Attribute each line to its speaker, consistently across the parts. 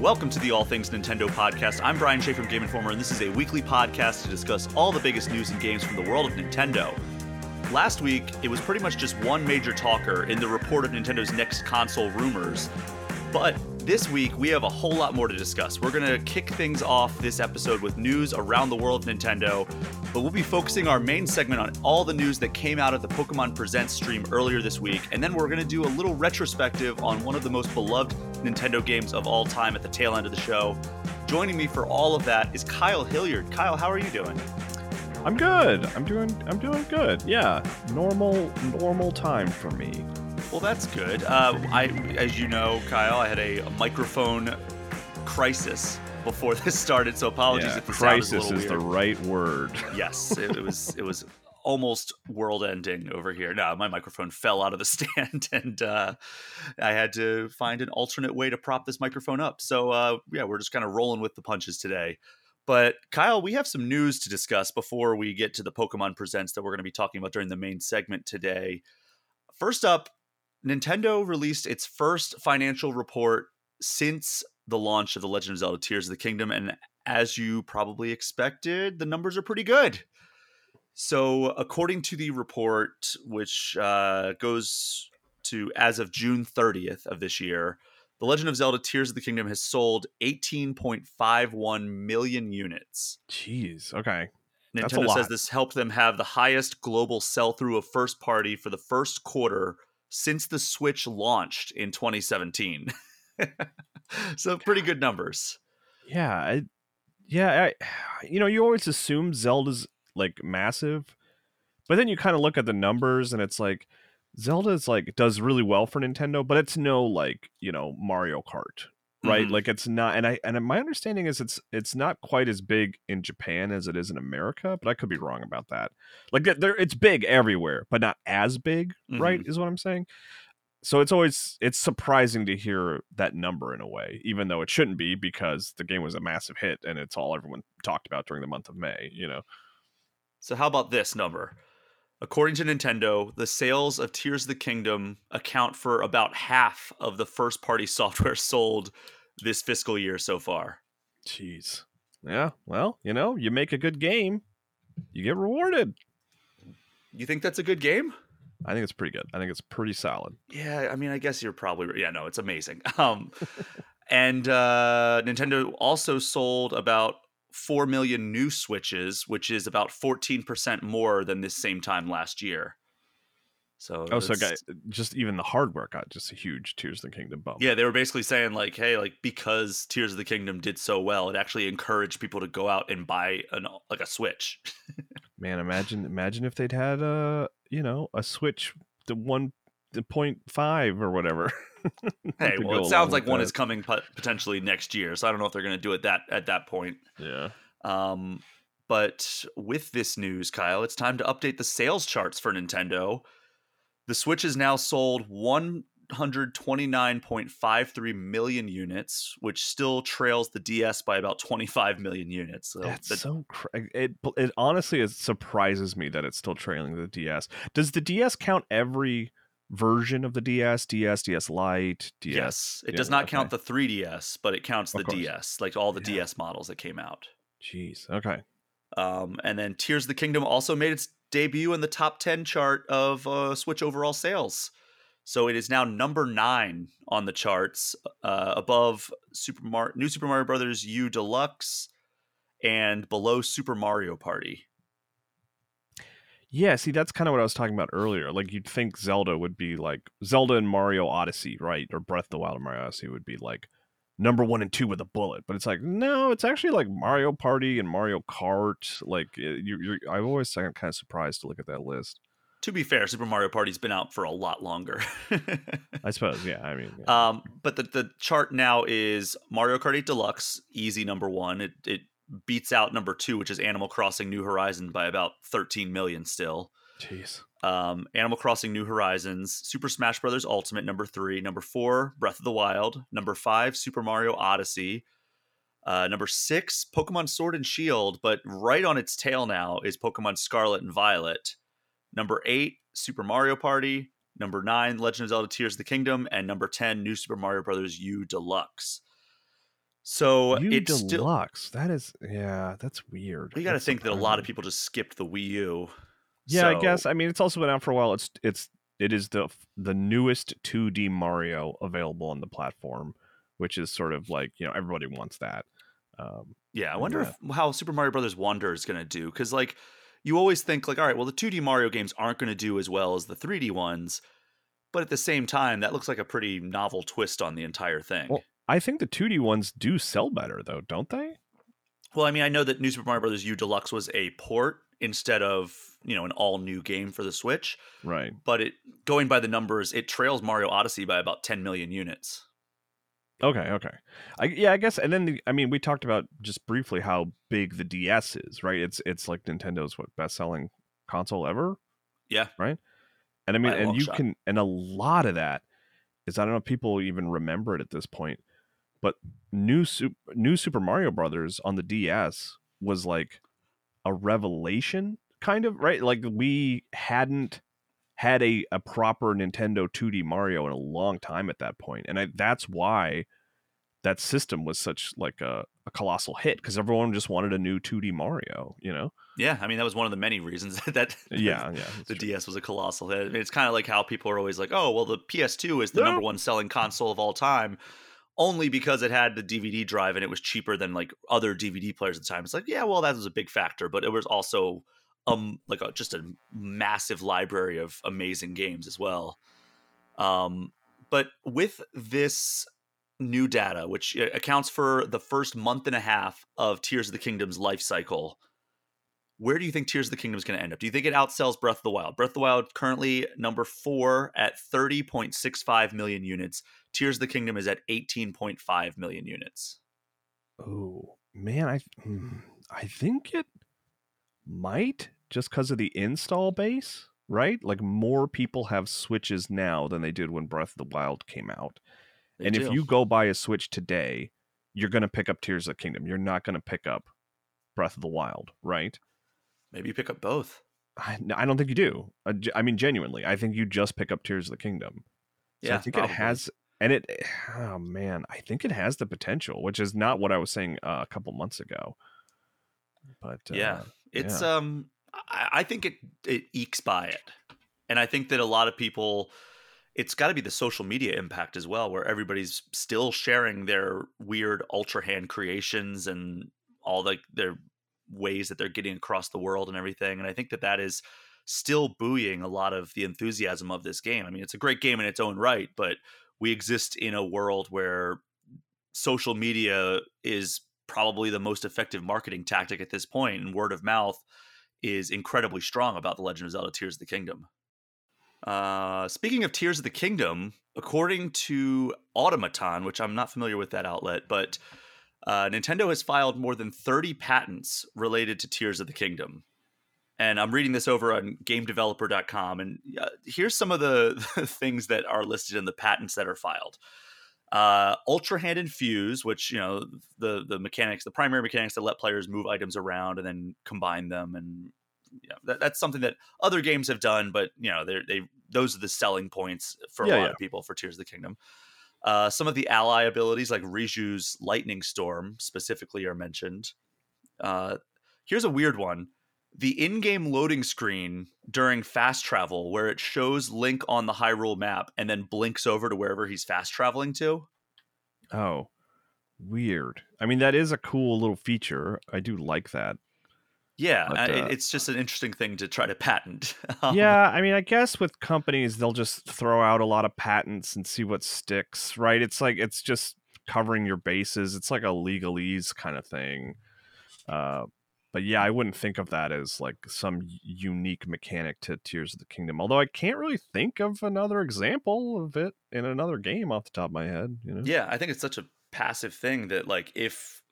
Speaker 1: Welcome to the All Things Nintendo podcast. I'm Brian Shea from Game Informer, and this is a weekly podcast to discuss all the biggest news and games from the world of Nintendo. Last week, it was pretty much just one major talker in the report of Nintendo's next console rumors. But this week, we have a whole lot more to discuss. We're going to kick things off this episode with news around the world of Nintendo, but we'll be focusing our main segment on all the news that came out of the Pokemon Presents stream earlier this week, and then we're going to do a little retrospective on one of the most beloved Nintendo games of all time at the tail end of the show. Joining me for all of that is Kyle Hilliard. Kyle, how are you doing?
Speaker 2: I'm good. I'm doing I'm doing good. Yeah, normal normal time for me.
Speaker 1: Well, that's good. Uh, I, as you know, Kyle, I had a microphone crisis before this started, so apologies yeah, if the
Speaker 2: crisis
Speaker 1: sound is, is
Speaker 2: the right word.
Speaker 1: yes, it, it was it was almost world ending over here. Now my microphone fell out of the stand and uh, I had to find an alternate way to prop this microphone up. So, uh, yeah, we're just kind of rolling with the punches today. But Kyle, we have some news to discuss before we get to the Pokemon Presents that we're going to be talking about during the main segment today. First up, Nintendo released its first financial report since the launch of The Legend of Zelda Tears of the Kingdom. And as you probably expected, the numbers are pretty good. So, according to the report, which uh, goes to as of June 30th of this year, The Legend of Zelda Tears of the Kingdom has sold 18.51 million units.
Speaker 2: Jeez. Okay.
Speaker 1: Nintendo says this helped them have the highest global sell through of first party for the first quarter since the Switch launched in 2017. so, pretty good numbers.
Speaker 2: Yeah. I, yeah. I, you know, you always assume Zelda's like massive. But then you kind of look at the numbers and it's like Zelda's like does really well for Nintendo, but it's no like, you know, Mario Kart, right? Mm-hmm. Like it's not and I and my understanding is it's it's not quite as big in Japan as it is in America, but I could be wrong about that. Like there it's big everywhere, but not as big, mm-hmm. right? Is what I'm saying. So it's always it's surprising to hear that number in a way, even though it shouldn't be because the game was a massive hit and it's all everyone talked about during the month of May, you know.
Speaker 1: So, how about this number? According to Nintendo, the sales of Tears of the Kingdom account for about half of the first party software sold this fiscal year so far.
Speaker 2: Jeez. Yeah. Well, you know, you make a good game, you get rewarded.
Speaker 1: You think that's a good game?
Speaker 2: I think it's pretty good. I think it's pretty solid.
Speaker 1: Yeah, I mean, I guess you're probably yeah, no, it's amazing. Um and uh Nintendo also sold about 4 million new switches, which is about 14% more than this same time last year.
Speaker 2: So oh, so guys, just even the hardware got just a huge Tears of the Kingdom bump.
Speaker 1: Yeah, they were basically saying like, hey, like because Tears of the Kingdom did so well, it actually encouraged people to go out and buy an like a Switch.
Speaker 2: Man, imagine imagine if they'd had a you know a Switch the one 0.5 or whatever.
Speaker 1: hey, well, it sounds like one that. is coming potentially next year, so I don't know if they're going to do it that at that point.
Speaker 2: Yeah. Um,
Speaker 1: but with this news, Kyle, it's time to update the sales charts for Nintendo. The Switch has now sold 129.53 million units, which still trails the DS by about 25 million units.
Speaker 2: So That's that- so it, it honestly it surprises me that it's still trailing the DS. Does the DS count every version of the DS, DS, DS Lite, DS. Yes,
Speaker 1: it does not okay. count the 3DS, but it counts the DS, like all the yeah. DS models that came out.
Speaker 2: Jeez. Okay.
Speaker 1: Um, and then Tears of the Kingdom also made its debut in the top 10 chart of uh, Switch overall sales. So it is now number nine on the charts, uh, above Super Mar- New Super Mario Brothers U Deluxe, and below Super Mario Party.
Speaker 2: Yeah, see, that's kind of what I was talking about earlier. Like, you'd think Zelda would be like Zelda and Mario Odyssey, right? Or Breath of the Wild and Mario Odyssey would be like number one and two with a bullet. But it's like, no, it's actually like Mario Party and Mario Kart. Like, eh, you, are I'm always kind of surprised to look at that list.
Speaker 1: To be fair, Super Mario Party's been out for a lot longer.
Speaker 2: I suppose, yeah. I mean,
Speaker 1: yeah. Um, but the, the chart now is Mario Kart 8 Deluxe, easy number one. It, it beats out number two, which is Animal Crossing New Horizon by about 13 million still.
Speaker 2: Jeez.
Speaker 1: Um, Animal Crossing New Horizons, Super Smash Bros. Ultimate, number three. Number four, Breath of the Wild. Number five, Super Mario Odyssey. Uh, number six, Pokemon Sword and Shield. But right on its tail now is Pokemon Scarlet and Violet. Number eight, Super Mario Party. Number nine, Legend of Zelda Tears of the Kingdom. And number 10, New Super Mario Bros. U Deluxe. So
Speaker 2: U it's deluxe. Still, that is, yeah, that's
Speaker 1: weird. You got to think that a lot of people just skipped the Wii
Speaker 2: U. Yeah, so. I guess. I mean, it's also been out for a while. It's it's it is the the newest 2D Mario available on the platform, which is sort of like you know everybody wants that.
Speaker 1: Um, yeah, I wonder yeah. Uh if, how Super Mario Brothers Wonder is going to do because like you always think like all right, well the 2D Mario games aren't going to do as well as the 3D ones. But at the same time, that looks like a pretty novel twist on the entire thing. Well,
Speaker 2: I think the 2D ones do sell better though, don't they?
Speaker 1: Well, I mean, I know that New Super Mario Brothers U Deluxe was a port instead of you know an all new game for the Switch,
Speaker 2: right?
Speaker 1: But it going by the numbers, it trails Mario Odyssey by about 10 million units.
Speaker 2: Okay, okay, I, yeah, I guess. And then the, I mean, we talked about just briefly how big the DS is, right? It's it's like Nintendo's what best selling console ever.
Speaker 1: Yeah.
Speaker 2: Right. And I mean, and you shot. can, and a lot of that is I don't know if people even remember it at this point but new new Super Mario Brothers on the DS was like a revelation, kind of right. Like we hadn't had a, a proper Nintendo 2D Mario in a long time at that point, and I, that's why that system was such like a, a colossal hit because everyone just wanted a new 2D Mario, you know?
Speaker 1: Yeah, I mean that was one of the many reasons that
Speaker 2: yeah, yeah
Speaker 1: the true. DS was a colossal hit. I mean, it's kind of like how people are always like, oh well, the PS2 is the yeah. number one selling console of all time only because it had the DVD drive and it was cheaper than like other DVD players at the time. It's like, yeah, well, that was a big factor, but it was also um like a, just a massive library of amazing games as well. Um, but with this new data, which uh, accounts for the first month and a half of Tears of the Kingdom's life cycle, where do you think Tears of the Kingdom is going to end up? Do you think it outsells Breath of the Wild? Breath of the Wild currently number four at 30.65 million units. Tears of the Kingdom is at 18.5 million units.
Speaker 2: Oh, man, I hmm, I think it might just cuz of the install base, right? Like more people have Switches now than they did when Breath of the Wild came out. They and do. if you go buy a Switch today, you're going to pick up Tears of the Kingdom. You're not going to pick up Breath of the Wild, right?
Speaker 1: Maybe you pick up both.
Speaker 2: I, I don't think you do. I, I mean, genuinely, I think you just pick up Tears of the Kingdom. So yeah, I think probably. it has and it oh man i think it has the potential which is not what i was saying uh, a couple months ago but
Speaker 1: uh, yeah it's yeah. um I, I, think it it ekes by it and i think that a lot of people it's got to be the social media impact as well where everybody's still sharing their weird ultra hand creations and all the their ways that they're getting across the world and everything and i think that that is still buoying a lot of the enthusiasm of this game i mean it's a great game in its own right but we exist in a world where social media is probably the most effective marketing tactic at this point, and word of mouth is incredibly strong about The Legend of Zelda Tears of the Kingdom. Uh, speaking of Tears of the Kingdom, according to Automaton, which I'm not familiar with that outlet, but uh, Nintendo has filed more than 30 patents related to Tears of the Kingdom and I'm reading this over on GameDeveloper.com, and uh, here's some of the, the, things that are listed in the patents that are filed. Uh, Ultra Hand infuse, which you know the the mechanics, the primary mechanics that let players move items around and then combine them, and you know, that, that's something that other games have done, but you know they they those are the selling points for a lot yeah. of people for Tears of the Kingdom. Uh, some of the ally abilities, like Riju's Lightning Storm, specifically are mentioned. Uh, here's a weird one the in-game loading screen during fast travel where it shows Link on the Hyrule map and then blinks over to wherever he's fast traveling to.
Speaker 2: Oh, weird. I mean, that is a cool little feature. I do like that.
Speaker 1: Yeah, but, uh, it's just an interesting thing to try to patent.
Speaker 2: Um, yeah, I mean, I guess with companies they'll just throw out a lot of patents and see what sticks, right? It's like it's just covering your bases. It's like a legalese kind of thing. Uh, but yeah, I wouldn't think of that as like some unique mechanic to Tears of the Kingdom. Although I can't really think of another example of it in another game off the top of my head. You know?
Speaker 1: Yeah, I think it's such a passive thing that like if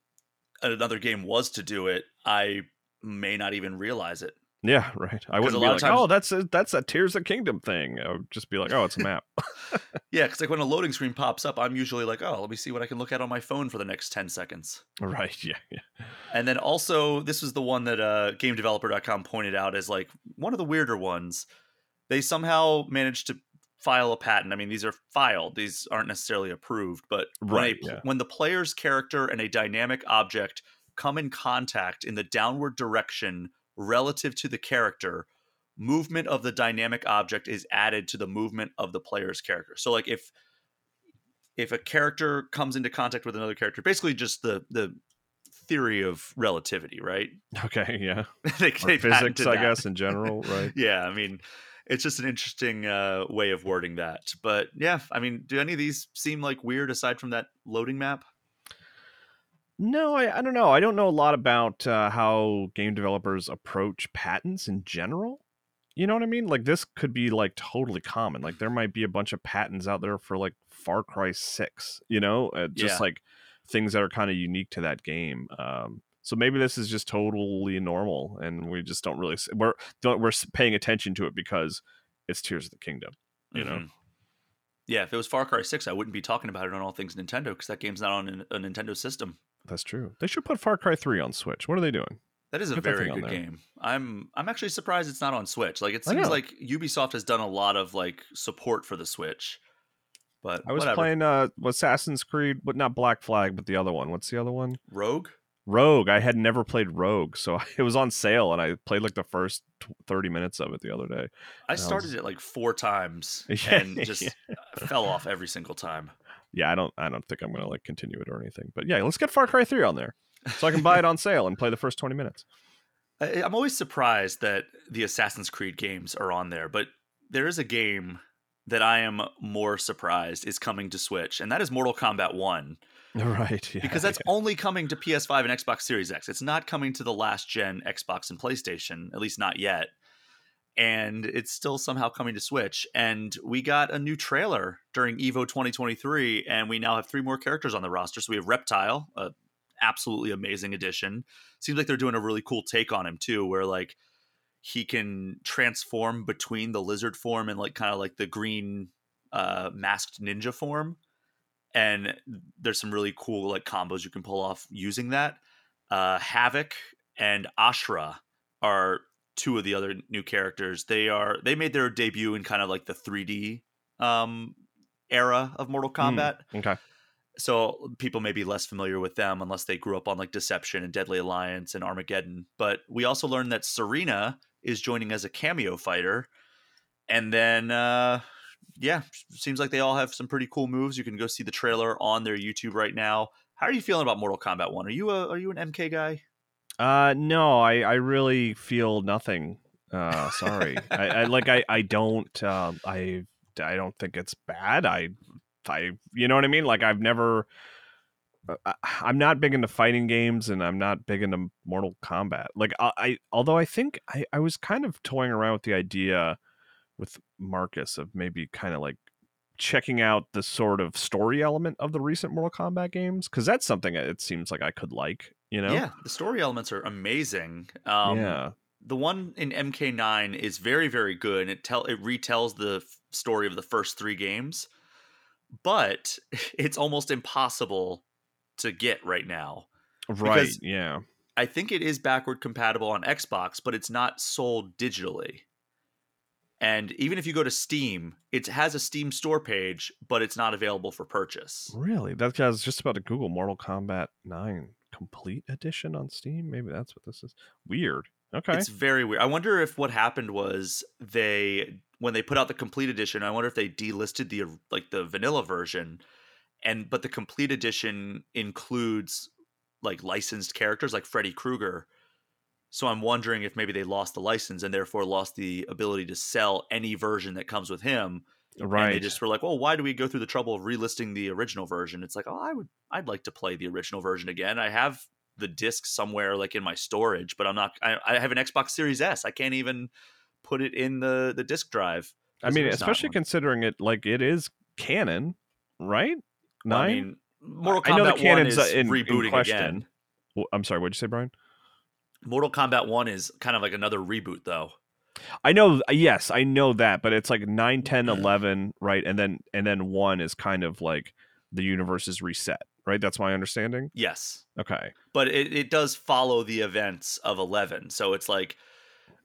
Speaker 1: another game was to do it, I may not even realize it.
Speaker 2: Yeah, right. I wouldn't be like, times... oh, that's a, that's a Tears of Kingdom thing. I would just be like, oh, it's a map.
Speaker 1: yeah, because like when a loading screen pops up, I'm usually like, oh, let me see what I can look at on my phone for the next ten seconds.
Speaker 2: Right. Yeah. yeah.
Speaker 1: And then also, this was the one that uh, GameDeveloper.com pointed out as like one of the weirder ones. They somehow managed to file a patent. I mean, these are filed; these aren't necessarily approved. But right, when, a, yeah. when the player's character and a dynamic object come in contact in the downward direction relative to the character, movement of the dynamic object is added to the movement of the player's character. So like if if a character comes into contact with another character, basically just the the theory of relativity, right?
Speaker 2: Okay, yeah. they, they physics, I that. guess, in general, right?
Speaker 1: yeah, I mean, it's just an interesting uh, way of wording that. But yeah, I mean, do any of these seem like weird aside from that loading map?
Speaker 2: No, I, I don't know. I don't know a lot about uh, how game developers approach patents in general. You know what I mean? Like this could be like totally common. Like there might be a bunch of patents out there for like Far Cry Six. You know, uh, just yeah. like things that are kind of unique to that game. Um, so maybe this is just totally normal, and we just don't really we're don't, we're paying attention to it because it's Tears of the Kingdom. You mm-hmm. know.
Speaker 1: Yeah, if it was Far Cry Six, I wouldn't be talking about it on All Things Nintendo because that game's not on a Nintendo system.
Speaker 2: That's true. They should put Far Cry 3 on Switch. What are they doing?
Speaker 1: That is a Get very good game. I'm I'm actually surprised it's not on Switch. Like it seems like Ubisoft has done a lot of like support for the Switch. But
Speaker 2: I was whatever. playing uh Assassin's Creed, but not Black Flag, but the other one. What's the other one?
Speaker 1: Rogue?
Speaker 2: Rogue. I had never played Rogue, so it was on sale, and I played like the first thirty minutes of it the other day.
Speaker 1: I started I was... it like four times and just fell off every single time
Speaker 2: yeah, I don't I don't think I'm gonna like continue it or anything. But yeah, let's get Far Cry Three on there so I can buy it on sale and play the first 20 minutes.
Speaker 1: I, I'm always surprised that the Assassin's Creed games are on there, but there is a game that I am more surprised is coming to Switch, and that is Mortal Kombat 1.
Speaker 2: Right. Yeah,
Speaker 1: because that's
Speaker 2: yeah.
Speaker 1: only coming to PS5 and Xbox Series X. It's not coming to the last gen Xbox and PlayStation, at least not yet and it's still somehow coming to Switch. And we got a new trailer during Evo 2023, and we now have three more characters on the roster. So we have Reptile, a absolutely amazing addition. Seems like they're doing a really cool take on him too, where like he can transform between the lizard form and like kind of like the green uh, masked ninja form. And there's some really cool like combos you can pull off using that. Uh, Havik and Ashrah are two of the other new characters. They are they made their debut in kind of like the 3D um, era of Mortal hmm, Kombat.
Speaker 2: Mm, okay.
Speaker 1: So people may be less familiar with them unless they grew up on like Deception and Deadly Alliance and Armageddon. But we also learned that Sareena is joining as a cameo fighter. And then uh yeah, seems like they all have some pretty cool moves. You can go see the trailer on their YouTube right now. How are you feeling about Mortal Kombat 1? Are you a are you an MK guy?
Speaker 2: Uh, no, I, I really feel nothing. Uh, sorry. I, I, like I, I don't uh, I I don't think it's bad. I I you know what I mean. Like I've never. Uh, I, I'm not big into fighting games, and I'm not big into Mortal Kombat. Like I, I although I think I, I was kind of toying around with the idea with Marcus of maybe kind of like checking out the sort of story element of the recent Mortal Kombat games because that's something it seems like I could like. You know,
Speaker 1: yeah, the story elements are amazing. Um, yeah, the one in MK9 is very very good, and it tell it retells the f- story of the first three games, but it's almost impossible to get right now.
Speaker 2: Right. Yeah.
Speaker 1: I think it is backward compatible on Xbox, but it's not sold digitally. And even if you go to Steam, it has a Steam store page, but it's not available for purchase.
Speaker 2: Really? That guy's just about to Google Mortal Kombat 9 Complete Edition on Steam. Maybe that's what this is. Weird. Okay.
Speaker 1: It's very weird. I wonder if what happened was they when they put out the complete edition, I wonder if they delisted the like the vanilla version and but the complete edition includes like licensed characters like Freddy Krueger so I'm wondering if maybe they lost the license and therefore lost the ability to sell any version that comes with him. Right. And they just were like, well, why do we go through the trouble of relisting the original version? It's like, oh, I would, I'd like to play the original version again. I have the disc somewhere like in my storage, but I'm not. I, I have an Xbox Series S. I can't even put it in the the disk drive.
Speaker 2: I mean, especially considering it like it is canon, right? Nine. I mean, Mortal
Speaker 1: Kombat I know the canon's uh, is in, rebooting in question. again.
Speaker 2: I'm sorry, what did you say, Brian?
Speaker 1: Mortal Kombat 1 is kind of like another reboot, though.
Speaker 2: I know, yes, I know that, but it's like 9, 10, 11, right? And then, and then 1 is kind of like the universe is reset, right? That's my understanding.
Speaker 1: Yes.
Speaker 2: Okay.
Speaker 1: But it, it does follow the events of 11. So it's like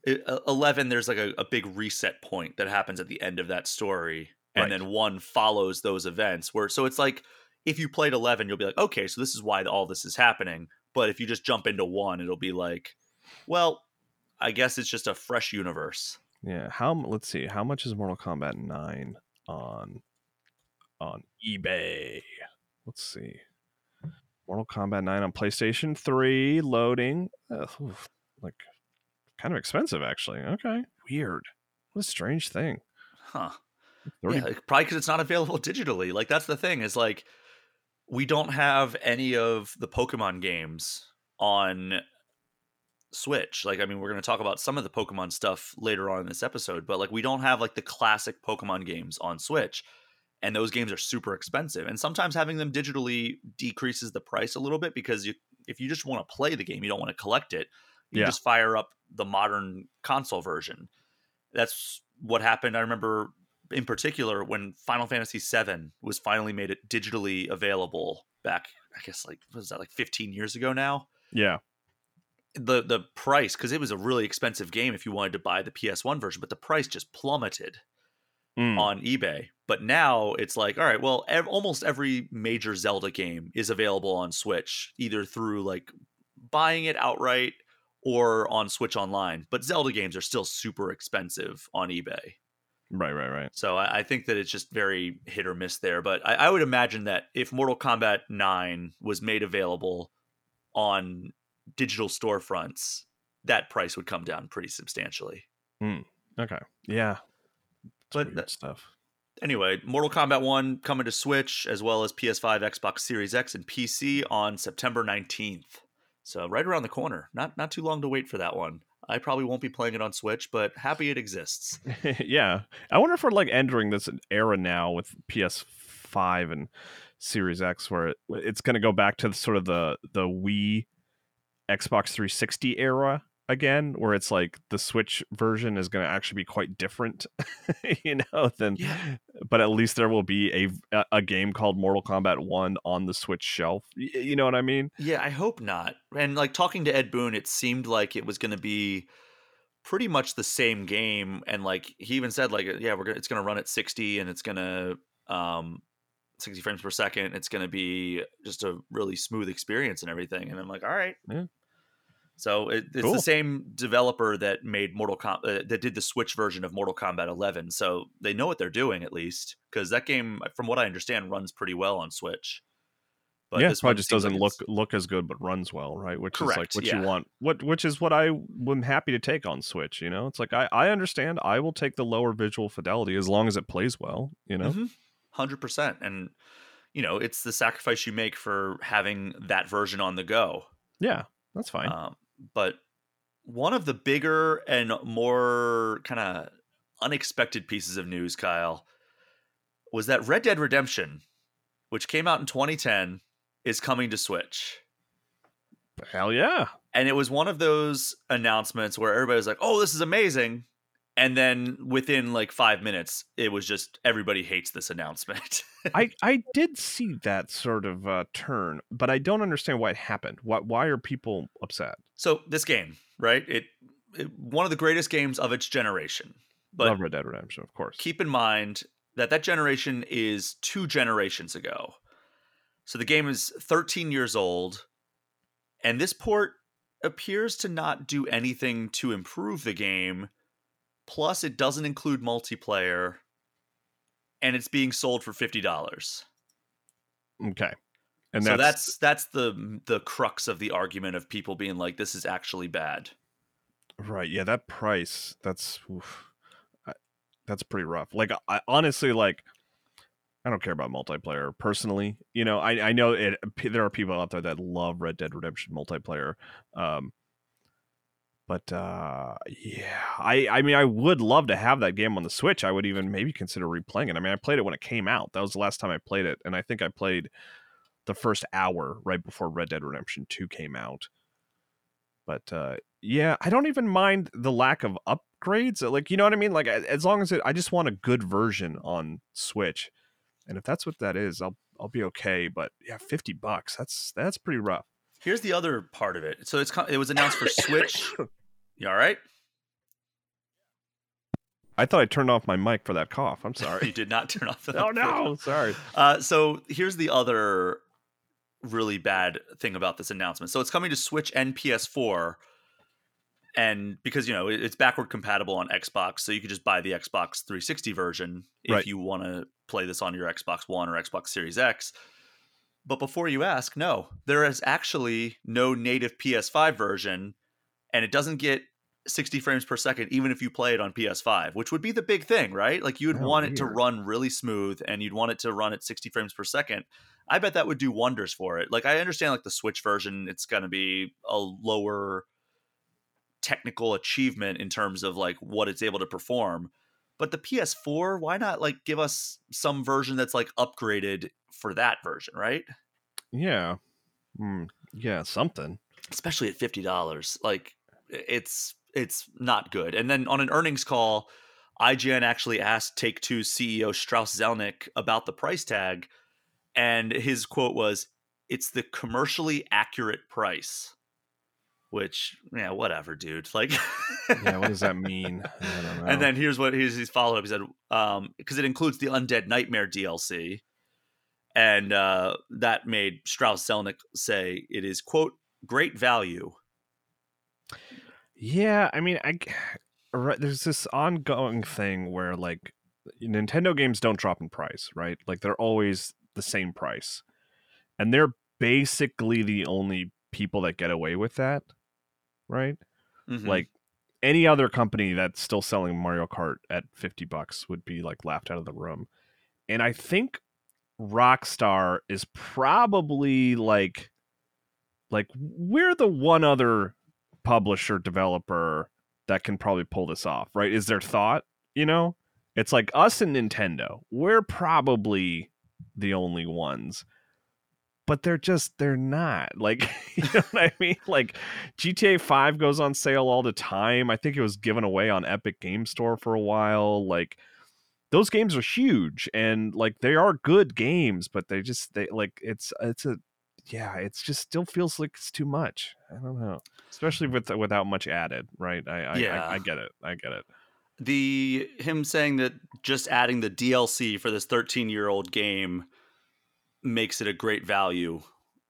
Speaker 1: uh, 11, there's like a, a big reset point that happens at the end of that story. And right. then 1 follows those events where, so it's like, if you played 11 you'll be like okay so this is why all this is happening but if you just jump into one, it'll be like, well, I guess it's just a fresh universe.
Speaker 2: Yeah. How let's see. How much is Mortal Kombat 9 on on
Speaker 1: eBay?
Speaker 2: Let's see. Mortal Kombat 9 on PlayStation 3 loading. oof, like kind of expensive actually. Okay.
Speaker 1: Weird.
Speaker 2: What a strange thing.
Speaker 1: Huh. 30... Yeah, probably because it's not available digitally. Like that's the thing is like we don't have any of the Pokemon games on Switch. Like, I mean, we're going to talk about some of the Pokemon stuff later on in this episode, but like, we don't have like the classic Pokemon games on Switch. And those games are super expensive. And sometimes having them digitally decreases the price a little bit because you, if you just want to play the game, you don't want to collect it, you yeah. just fire up the modern console version. That's what happened. I remember in particular when Final Fantasy VII was finally made it digitally available back, I guess like was that like 15 years ago now?
Speaker 2: Yeah.
Speaker 1: The the price because it was a really expensive game if you wanted to buy the PS1 version, but the price just plummeted mm. on eBay. But now it's like, all right, well, ev- almost every major Zelda game is available on Switch, either through like buying it outright or on Switch Online. But Zelda games are still super expensive on eBay.
Speaker 2: Right, right, right.
Speaker 1: So I, I, think that it's just very hit or miss there. But I, I, would imagine that if Mortal Kombat 9 was made available on digital storefronts, that price would come down pretty substantially.
Speaker 2: Mm, okay. Yeah.
Speaker 1: that, stuff. Anyway, Mortal Kombat 1 coming to Switch as well as PS5, Xbox Series X, and PC on September 19th. So right around the corner. Not not too long to wait for that one. I probably won't be playing it on Switch, but happy it exists.
Speaker 2: yeah. I wonder if we're like entering this era now with PS5 and Series X where it, it's going to go back to sort of the the Wii Xbox 360 era again where it's like the switch version is going to actually be quite different you know than yeah. but at least there will be a a game called mortal kombat 1 on the switch shelf you know what i mean
Speaker 1: yeah i hope not and like talking to ed boon it seemed like it was going to be pretty much the same game and like he even said like yeah we're gonna it's gonna run at 60 and it's gonna um 60 frames per second it's gonna be just a really smooth experience and everything and i'm like all right
Speaker 2: yeah.
Speaker 1: So it, it's cool. the same developer that made Mortal Kombat uh, that did the Switch version of Mortal Kombat 11. So they know what they're doing at least because that game, from what I understand, runs pretty well on Switch.
Speaker 2: But yeah, this probably just doesn't like look look as good, but runs well, right? Which correct, is like what yeah. you want. What which is what I am happy to take on Switch. You know, it's like I I understand. I will take the lower visual fidelity as long as it plays well. You know,
Speaker 1: 100 mm-hmm. percent. And you know, it's the sacrifice you make for having that version on the go.
Speaker 2: Yeah, that's fine. Um,
Speaker 1: but one of the bigger and more kind of unexpected pieces of news, Kyle, was that Red Dead Redemption, which came out in 2010, is coming to Switch.
Speaker 2: Hell yeah.
Speaker 1: And it was one of those announcements where everybody was like, oh, this is amazing and then within like five minutes it was just everybody hates this announcement
Speaker 2: i i did see that sort of uh, turn but i don't understand why it happened why, why are people upset
Speaker 1: so this game right it, it one of the greatest games of its generation but
Speaker 2: Love red dead redemption of course
Speaker 1: keep in mind that that generation is two generations ago so the game is 13 years old and this port appears to not do anything to improve the game Plus, it doesn't include multiplayer, and it's being sold for fifty
Speaker 2: dollars. Okay,
Speaker 1: and so that's, that's the the crux of the argument of people being like, "This is actually bad."
Speaker 2: Right. Yeah. That price. That's oof, that's pretty rough. Like, I, honestly, like, I don't care about multiplayer personally. You know, I I know it. There are people out there that love Red Dead Redemption multiplayer. Um, but uh, yeah, I, I mean, I would love to have that game on the Switch. I would even maybe consider replaying it. I mean, I played it when it came out. That was the last time I played it, and I think I played the first hour right before Red Dead Redemption Two came out. But uh, yeah, I don't even mind the lack of upgrades. Uh, like, you know what I mean? Like, as long as it, I just want a good version on Switch, and if that's what that is, I'll I'll be okay. But yeah, fifty bucks. That's that's pretty rough.
Speaker 1: Here's the other part of it. So it's it was announced for Switch. You all right?
Speaker 2: I thought I turned off my mic for that cough. I'm sorry.
Speaker 1: you did not turn off
Speaker 2: the. oh no! Sorry.
Speaker 1: Uh, so here's the other really bad thing about this announcement. So it's coming to Switch and PS4, and because you know it's backward compatible on Xbox, so you could just buy the Xbox 360 version if right. you want to play this on your Xbox One or Xbox Series X. But before you ask, no, there is actually no native PS5 version, and it doesn't get 60 frames per second, even if you play it on PS5, which would be the big thing, right? Like you would oh, want weird. it to run really smooth and you'd want it to run at 60 frames per second. I bet that would do wonders for it. Like I understand like the Switch version, it's going to be a lower technical achievement in terms of like what it's able to perform. But the PS4, why not like give us some version that's like upgraded for that version, right?
Speaker 2: Yeah. Mm, yeah, something.
Speaker 1: Especially at $50. Like it's it's not good. And then on an earnings call, IGN actually asked Take Two CEO Strauss Zelnick about the price tag, and his quote was, "It's the commercially accurate price." Which, yeah, whatever, dude. Like,
Speaker 2: yeah, what does that mean?
Speaker 1: And then here's what he's, he's followed up. He said, um, because it includes the Undead Nightmare DLC, and uh, that made Strauss Zelnick say it is quote great value
Speaker 2: yeah, I mean, I there's this ongoing thing where like Nintendo games don't drop in price, right? Like they're always the same price. And they're basically the only people that get away with that, right? Mm-hmm. Like any other company that's still selling Mario Kart at 50 bucks would be like laughed out of the room. And I think Rockstar is probably like like we're the one other publisher developer that can probably pull this off, right? Is there thought, you know? It's like us and Nintendo. We're probably the only ones. But they're just they're not. Like, you know what I mean? Like GTA 5 goes on sale all the time. I think it was given away on Epic Game Store for a while. Like those games are huge and like they are good games, but they just they like it's it's a yeah, it's just still feels like it's too much. I don't know, especially with without much added, right? I, I yeah, I, I get it. I get it.
Speaker 1: The him saying that just adding the DLC for this 13 year old game makes it a great value.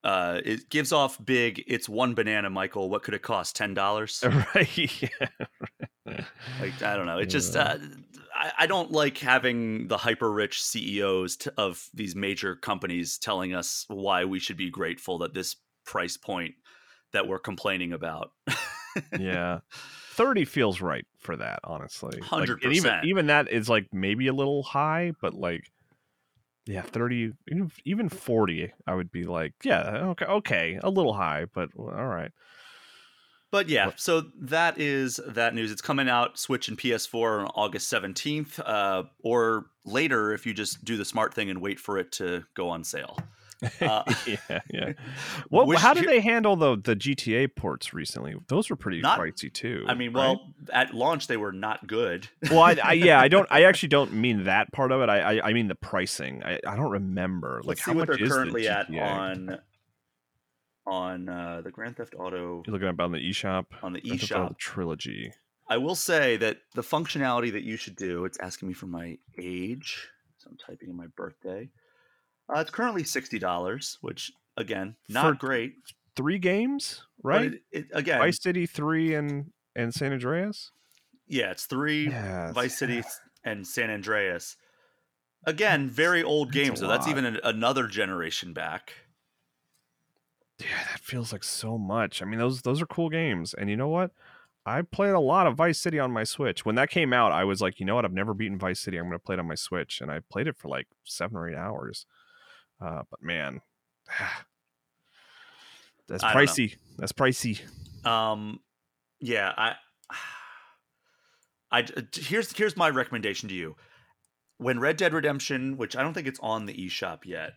Speaker 1: Uh, it gives off big. It's one banana, Michael. What could it cost? Ten dollars?
Speaker 2: Right. Yeah.
Speaker 1: like I don't know. It just uh, I, I don't like having the hyper rich CEOs t- of these major companies telling us why we should be grateful that this price point that we're complaining about.
Speaker 2: yeah. 30 feels right for that, honestly. 100%. Like, even, even that is like maybe a little high, but like, yeah, 30, even 40, I would be like, yeah, okay, okay, a little high, but all right.
Speaker 1: But yeah, so that is that news. It's coming out Switch and PS4 on August 17th, uh, or later if you just do the smart thing and wait for it to go on sale.
Speaker 2: Uh, yeah, yeah. Well, Which, how did they handle the the GTA ports recently? Those were pretty not, pricey too.
Speaker 1: I mean, well, right? at launch they were not good.
Speaker 2: well, I, I, yeah, I don't. I actually don't mean that part of it. I I, I mean the pricing. I, I don't remember Let's like how much they're is currently the at
Speaker 1: on on uh, the Grand Theft Auto.
Speaker 2: You're looking up on the eShop.
Speaker 1: On the Grand eShop
Speaker 2: trilogy.
Speaker 1: I will say that the functionality that you should do. It's asking me for my age, so I'm typing in my birthday. Uh, it's currently sixty dollars, which again, not for great.
Speaker 2: Three games, right? It,
Speaker 1: it, again,
Speaker 2: Vice City three and and San Andreas.
Speaker 1: Yeah, it's three yes. Vice City eh. and San Andreas. Again, very old games. so that's even an, another generation back
Speaker 2: yeah, that feels like so much. I mean, those those are cool games, and you know what? I played a lot of Vice City on my Switch. When that came out, I was like, you know what? I've never beaten Vice City. I'm going to play it on my Switch, and I played it for like seven or eight hours. Uh, but man, that's pricey. That's pricey.
Speaker 1: Um, yeah, I, I uh, here's here's my recommendation to you. When Red Dead Redemption, which I don't think it's on the eShop yet,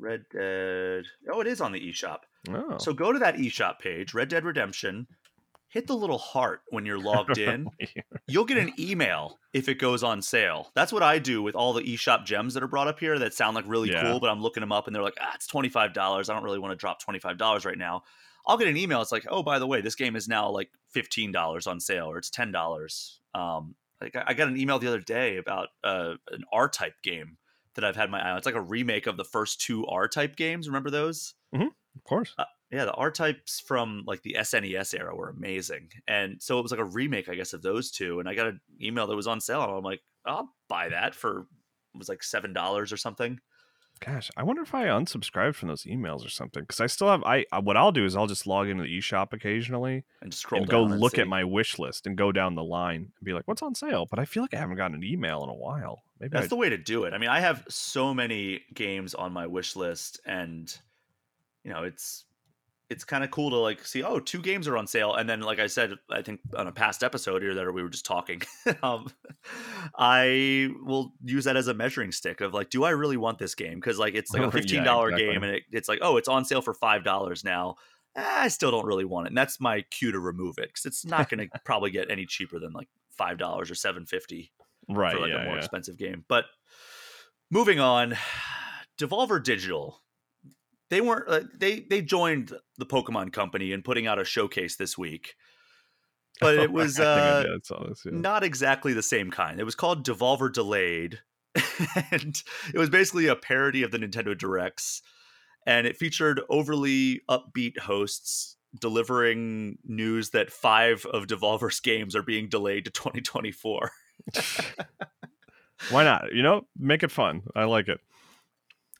Speaker 1: Red Dead. Oh, it is on the eShop. Oh. So go to that eShop page, Red Dead Redemption. Hit the little heart when you're logged in. You'll get an email if it goes on sale. That's what I do with all the eShop gems that are brought up here that sound like really yeah. cool, but I'm looking them up and they're like, ah, it's $25. I don't really want to drop $25 right now. I'll get an email. It's like, oh, by the way, this game is now like $15 on sale or it's $10. Um, like I got an email the other day about uh, an R type game that I've had my eye on. It's like a remake of the first two R type games. Remember those?
Speaker 2: Mm-hmm. Of course. Uh,
Speaker 1: yeah, the R types from like the SNES era were amazing, and so it was like a remake, I guess, of those two. And I got an email that was on sale, and I'm like, I'll buy that for it was like seven dollars or something
Speaker 2: gosh, I wonder if I unsubscribed from those emails or something because I still have. I uh, what I'll do is I'll just log into the eShop occasionally and scroll and go look at my wish list and go down the line and be like, what's on sale? But I feel like I haven't gotten an email in a while.
Speaker 1: Maybe that's I'd... the way to do it. I mean, I have so many games on my wish list, and you know, it's it's kind of cool to like see oh two games are on sale and then like i said i think on a past episode here that we were just talking um, i will use that as a measuring stick of like do i really want this game because like it's like a $15 yeah, exactly. game and it, it's like oh it's on sale for $5 now i still don't really want it and that's my cue to remove it because it's not going to probably get any cheaper than like $5 or 750
Speaker 2: right for like yeah,
Speaker 1: a more
Speaker 2: yeah.
Speaker 1: expensive game but moving on devolver digital they weren't uh, they they joined the Pokemon company in putting out a showcase this week. Oh, but it was uh, this, yeah. not exactly the same kind. It was called Devolver Delayed, and it was basically a parody of the Nintendo Directs, and it featured overly upbeat hosts delivering news that five of Devolver's games are being delayed to 2024.
Speaker 2: Why not? You know, make it fun. I like it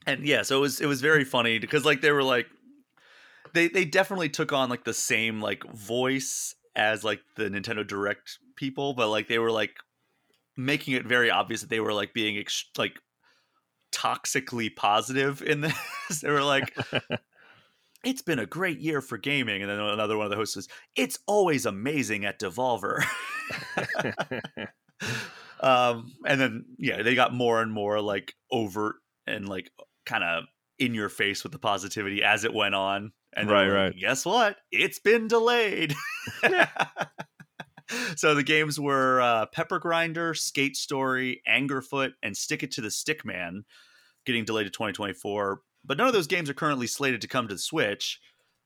Speaker 1: and yeah, so it was it was very funny because like they were like they they definitely took on like the same like voice as like the Nintendo Direct people, but like they were like making it very obvious that they were like being ex- like toxically positive in this. they were like it's been a great year for gaming. And then another one of the hosts was, it's always amazing at Devolver. um, and then, yeah, they got more and more like overt and like kind of in your face with the positivity as it went on. And right, like, right. Guess what? It's been delayed. so the games were uh, Pepper Grinder, Skate Story, Angerfoot, and Stick It to the Stickman, getting delayed to 2024. But none of those games are currently slated to come to the Switch.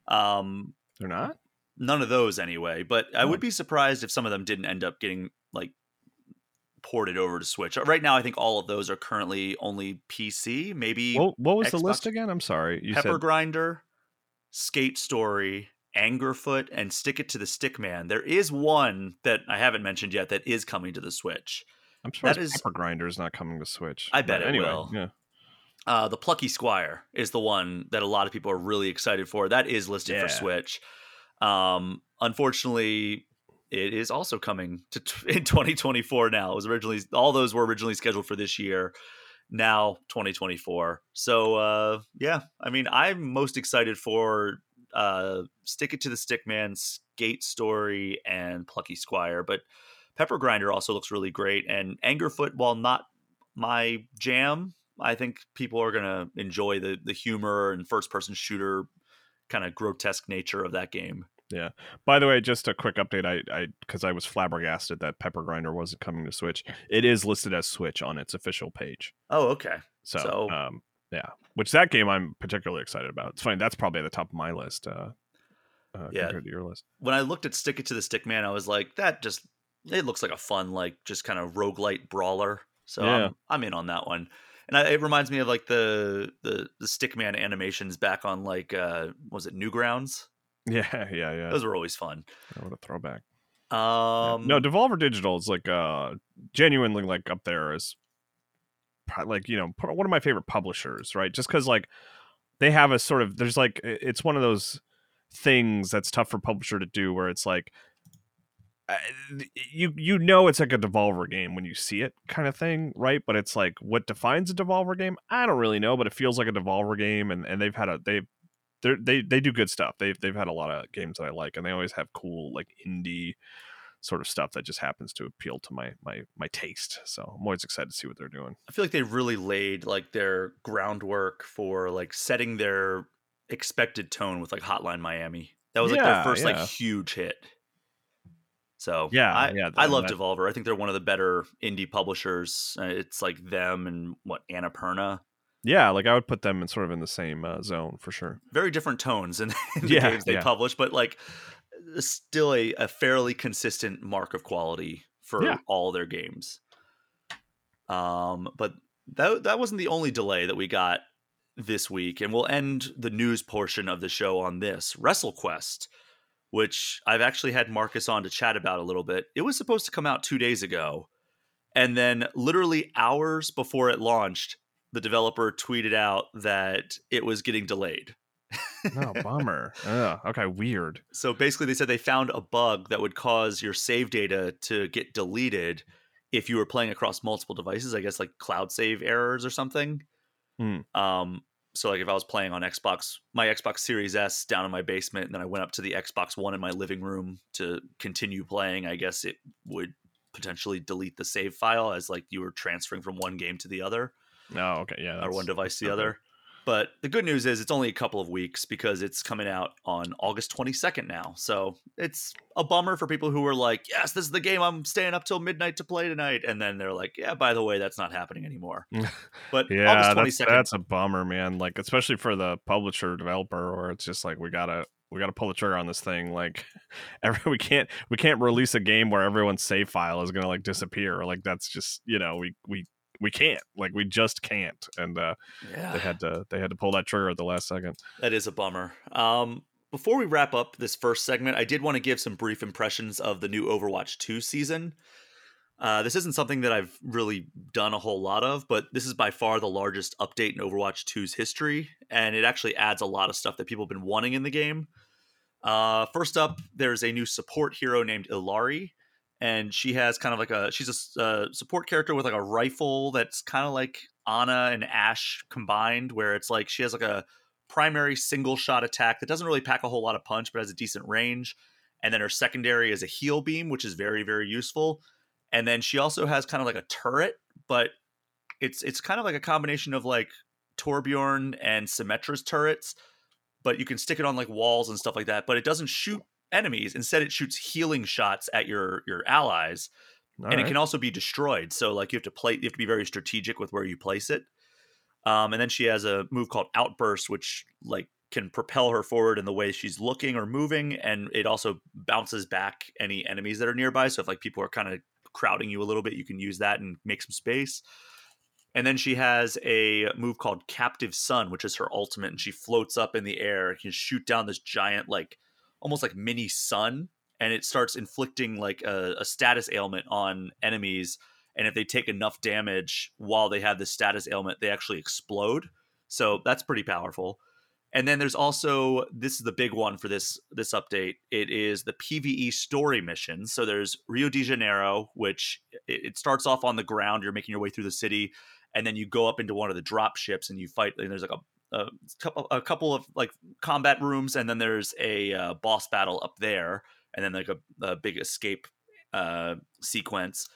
Speaker 2: Um, They're not.
Speaker 1: None of those, anyway. But I would be surprised if some of them didn't end up getting like ported over to Switch. Right now, I think all of those are currently only PC. Maybe
Speaker 2: what, what was Xbox, the list again? I'm sorry.
Speaker 1: You Pepper said... Grinder, Skate Story, Angerfoot, and Stick It to the Stickman. There is one that I haven't mentioned yet that is coming to the Switch.
Speaker 2: I'm sure that is Pepper Grinder is not coming to Switch.
Speaker 1: I bet but it anyway,
Speaker 2: will. Yeah. Uh,
Speaker 1: the Plucky Squire is the one that a lot of people are really excited for. That is listed yeah. for Switch. Um, unfortunately, it is also coming to t- in 2024 now. It was originally all those were originally scheduled for this year. Now 2024. So uh, yeah, I mean, I'm most excited for uh, Stick It to the Stickman, Skate Story, and Plucky Squire. But Pepper Grinder also looks really great. And Angerfoot, while not my jam, I think people are gonna enjoy the the humor and first person shooter kind of grotesque nature of that game.
Speaker 2: Yeah. By the way, just a quick update. I, I, because I was flabbergasted that Pepper Grinder wasn't coming to Switch. It is listed as Switch on its official page.
Speaker 1: Oh, okay.
Speaker 2: So, so um, yeah. Which that game I'm particularly excited about. It's funny. That's probably at the top of my list. Uh, uh, yeah. compared to your list.
Speaker 1: When I looked at Stick It to the Stick Man, I was like, that just it looks like a fun, like just kind of roguelite brawler. So yeah. I'm, I'm in on that one. And I, it reminds me of like the the the Stickman animations back on like uh was it Newgrounds?
Speaker 2: Yeah, yeah, yeah.
Speaker 1: Those were always fun.
Speaker 2: Yeah, oh, what a throwback.
Speaker 1: Um,
Speaker 2: yeah. no, um, Devolver Digital is like uh genuinely like up there as like you know one of my favorite publishers, right? Just because like they have a sort of there's like it's one of those things that's tough for publisher to do where it's like you you know it's like a devolver game when you see it kind of thing right but it's like what defines a devolver game i don't really know but it feels like a devolver game and, and they've had a they've they they they do good stuff. They've they've had a lot of games that I like, and they always have cool like indie sort of stuff that just happens to appeal to my my my taste. So I'm always excited to see what they're doing.
Speaker 1: I feel like they've really laid like their groundwork for like setting their expected tone with like Hotline Miami. That was like yeah, their first yeah. like huge hit. So
Speaker 2: yeah,
Speaker 1: I,
Speaker 2: yeah, I
Speaker 1: love that. Devolver. I think they're one of the better indie publishers. Uh, it's like them and what Annapurna
Speaker 2: yeah, like I would put them in sort of in the same uh, zone for sure.
Speaker 1: Very different tones in, in the yeah, games they yeah. publish, but like uh, still a, a fairly consistent mark of quality for yeah. all their games. Um, but that that wasn't the only delay that we got this week, and we'll end the news portion of the show on this WrestleQuest, which I've actually had Marcus on to chat about a little bit. It was supposed to come out two days ago, and then literally hours before it launched, the developer tweeted out that it was getting delayed.
Speaker 2: oh, bummer. Ugh, okay, weird.
Speaker 1: So basically, they said they found a bug that would cause your save data to get deleted if you were playing across multiple devices. I guess like cloud save errors or something.
Speaker 2: Mm.
Speaker 1: Um, so like if I was playing on Xbox, my Xbox Series S down in my basement, and then I went up to the Xbox One in my living room to continue playing, I guess it would potentially delete the save file as like you were transferring from one game to the other.
Speaker 2: Oh, okay, yeah,
Speaker 1: or one device the okay. other. But the good news is it's only a couple of weeks because it's coming out on August 22nd now. So it's a bummer for people who are like, yes, this is the game I'm staying up till midnight to play tonight. And then they're like, yeah, by the way, that's not happening anymore. But
Speaker 2: yeah, August 22nd. That's, that's a bummer, man. Like, especially for the publisher developer, or it's just like, we got to. We got to pull the trigger on this thing. Like, every, we can't we can't release a game where everyone's save file is gonna like disappear. Like, that's just you know we we we can't like we just can't and uh yeah. they had to they had to pull that trigger at the last second
Speaker 1: that is a bummer um before we wrap up this first segment i did want to give some brief impressions of the new overwatch 2 season uh, this isn't something that I've really done a whole lot of, but this is by far the largest update in Overwatch 2's history, and it actually adds a lot of stuff that people have been wanting in the game. Uh, first up, there's a new support hero named Ilari, and she has kind of like a she's a support character with like a rifle that's kind of like Ana and Ashe combined, where it's like she has like a primary single shot attack that doesn't really pack a whole lot of punch, but has a decent range. And then her secondary is a heal beam, which is very very useful. And then she also has kind of like a turret, but it's it's kind of like a combination of like Torbjorn and Symmetra's turrets, but you can stick it on like walls and stuff like that. But it doesn't shoot enemies. Instead, it shoots healing shots at your your allies, All and right. it can also be destroyed. So like you have to play, you have to be very strategic with where you place it. Um, and then she has a move called Outburst, which like can propel her forward in the way she's looking or moving, and it also bounces back any enemies that are nearby. So if like people are kind of crowding you a little bit, you can use that and make some space. And then she has a move called Captive Sun, which is her ultimate, and she floats up in the air and can shoot down this giant like almost like mini sun and it starts inflicting like a, a status ailment on enemies and if they take enough damage while they have this status ailment they actually explode so that's pretty powerful and then there's also this is the big one for this this update it is the pve story mission. so there's rio de janeiro which it, it starts off on the ground you're making your way through the city and then you go up into one of the drop ships and you fight and there's like a uh, a, couple of like combat rooms, and then there's a uh, boss battle up there, and then like a, a big escape uh, sequence.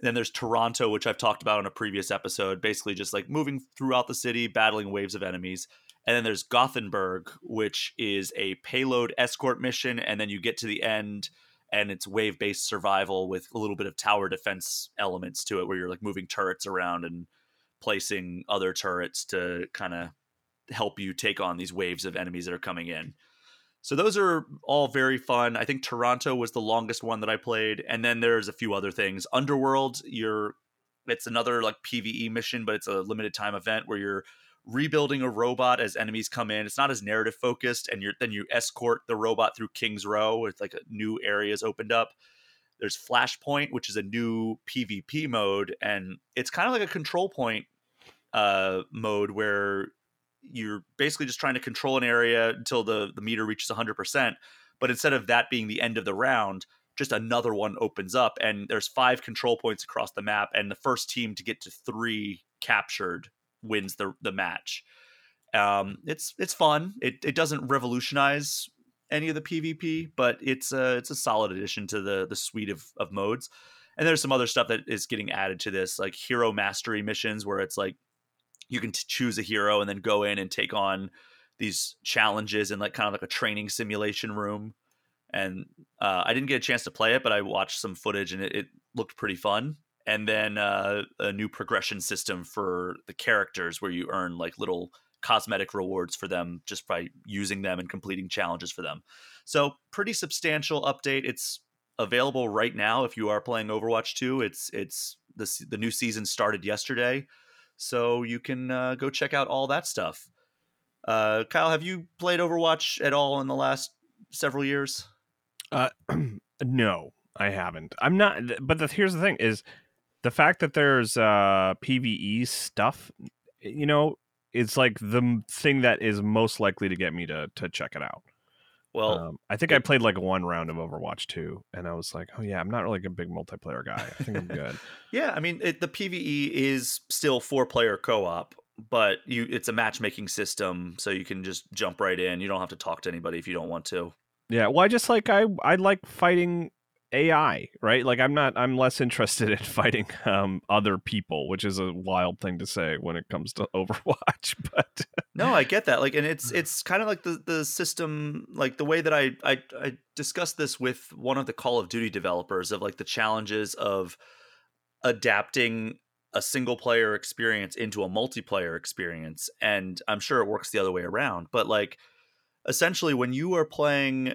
Speaker 1: And then there's Toronto, which I've talked about in a previous episode, basically just like moving throughout the city, battling waves of enemies. And then there's Gothenburg, which is a payload escort mission, and then you get to the end and it's wave based survival with a little bit of tower defense elements to it where you're like moving turrets around and placing other turrets to kind of help you take on these waves of enemies that are coming in. So those are all very fun. I think Toronto was the longest one that I played, and then there's a few other things. Underworld, you're it's another like PVE mission, but it's a limited time event where you're rebuilding a robot as enemies come in. It's not as narrative focused, and you're then you escort the robot through King's Row. It's like new areas opened up. There's Flashpoint, which is a new PvP mode, and it's kind of like a control point uh, mode where you're basically just trying to control an area until the, the meter reaches 100%. But instead of that being the end of the round, just another one opens up, and there's five control points across the map, and the first team to get to three captured wins the the match. Um, it's it's fun. It it doesn't revolutionize any of the PvP, but it's a it's a solid addition to the the suite of of modes. And there's some other stuff that is getting added to this, like hero mastery missions, where it's like you can t- choose a hero and then go in and take on these challenges in like kind of like a training simulation room and uh, i didn't get a chance to play it but i watched some footage and it, it looked pretty fun and then uh, a new progression system for the characters where you earn like little cosmetic rewards for them just by using them and completing challenges for them so pretty substantial update it's available right now if you are playing overwatch 2 it's it's the, the new season started yesterday so you can uh, go check out all that stuff. Uh, Kyle, have you played Overwatch at all in the last several years?
Speaker 2: Uh, no, I haven't. I'm not. But the, here's the thing: is the fact that there's uh, PVE stuff. You know, it's like the thing that is most likely to get me to to check it out.
Speaker 1: Well, um,
Speaker 2: I think I played like one round of Overwatch 2, and I was like, oh, yeah, I'm not really a big multiplayer guy. I think I'm good.
Speaker 1: yeah, I mean, it, the PvE is still four player co op, but you it's a matchmaking system, so you can just jump right in. You don't have to talk to anybody if you don't want to.
Speaker 2: Yeah, well, I just like I I like fighting AI, right? Like I'm not I'm less interested in fighting um other people, which is a wild thing to say when it comes to Overwatch, but
Speaker 1: No, I get that. Like and it's mm. it's kind of like the the system like the way that I, I I discussed this with one of the Call of Duty developers of like the challenges of adapting a single player experience into a multiplayer experience and I'm sure it works the other way around, but like essentially when you are playing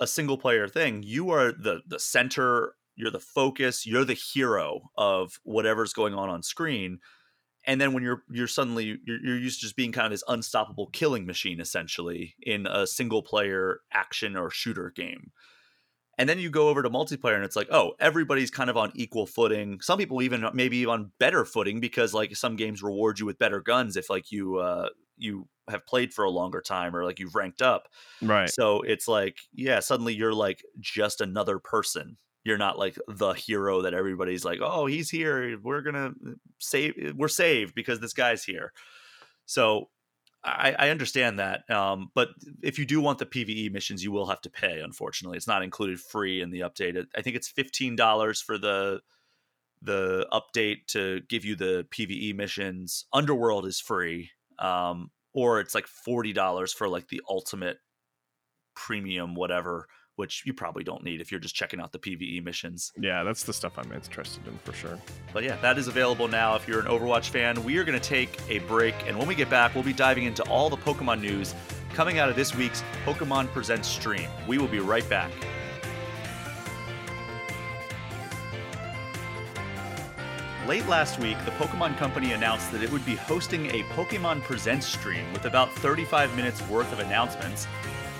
Speaker 1: a single player thing. You are the the center, you're the focus, you're the hero of whatever's going on on screen. And then when you're you're suddenly you're, you're used to just being kind of this unstoppable killing machine essentially in a single player action or shooter game. And then you go over to multiplayer and it's like, oh, everybody's kind of on equal footing. Some people even maybe on better footing because like some games reward you with better guns if like you uh, you have played for a longer time or like you've ranked up.
Speaker 2: Right.
Speaker 1: So it's like, yeah, suddenly you're like just another person. You're not like the hero that everybody's like, oh, he's here. We're gonna uh, save. Uh, we're saved because this guy's here. So I, I understand that. Um, but if you do want the PVE missions, you will have to pay. Unfortunately, it's not included free in the update. I think it's fifteen dollars for the the update to give you the PVE missions. Underworld is free um, or it's like forty dollars for like the ultimate premium whatever, which you probably don't need if you're just checking out the PVE missions.
Speaker 2: Yeah, that's the stuff I'm interested in for sure.
Speaker 1: But yeah, that is available now if you're an Overwatch fan. We are going to take a break, and when we get back, we'll be diving into all the Pokemon news coming out of this week's Pokemon Presents stream. We will be right back. Late last week, the Pokemon Company announced that it would be hosting a Pokemon Presents stream with about 35 minutes worth of announcements.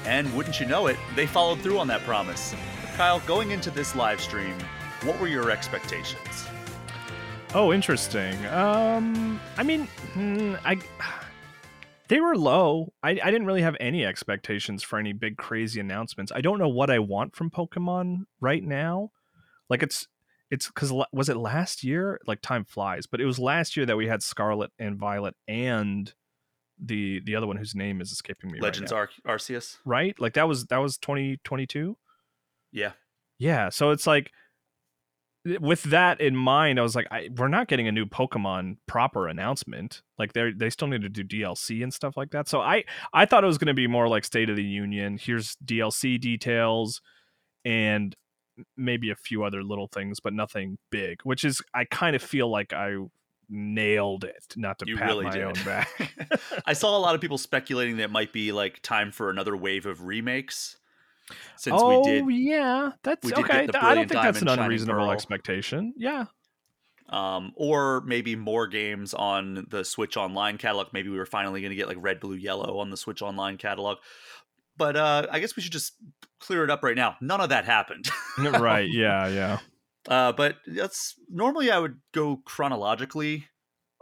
Speaker 1: And wouldn't you know it, they followed through on that promise. Kyle, going into this live stream, what were your expectations?
Speaker 2: Oh, interesting. Um, I mean, hmm, I they were low. I, I didn't really have any expectations for any big crazy announcements. I don't know what I want from Pokemon right now. Like it's it's because was it last year? Like time flies, but it was last year that we had Scarlet and Violet and the the other one whose name is escaping me.
Speaker 1: Legends right Ar- Arceus,
Speaker 2: right? Like that was that was twenty twenty two.
Speaker 1: Yeah,
Speaker 2: yeah. So it's like with that in mind, I was like, I, we're not getting a new Pokemon proper announcement. Like they they still need to do DLC and stuff like that. So I I thought it was going to be more like State of the Union. Here's DLC details, and maybe a few other little things, but nothing big. Which is, I kind of feel like I nailed it. Not to you pat really my did. own back.
Speaker 1: I saw a lot of people speculating that might be like time for another wave of remakes.
Speaker 2: Since oh, we did, yeah, that's okay. I don't think that's an unreasonable expectation. Yeah,
Speaker 1: um, or maybe more games on the Switch Online catalog. Maybe we were finally going to get like Red, Blue, Yellow on the Switch Online catalog. But uh, I guess we should just clear it up right now. None of that happened.
Speaker 2: right. Yeah. Yeah.
Speaker 1: Uh, but that's normally I would go chronologically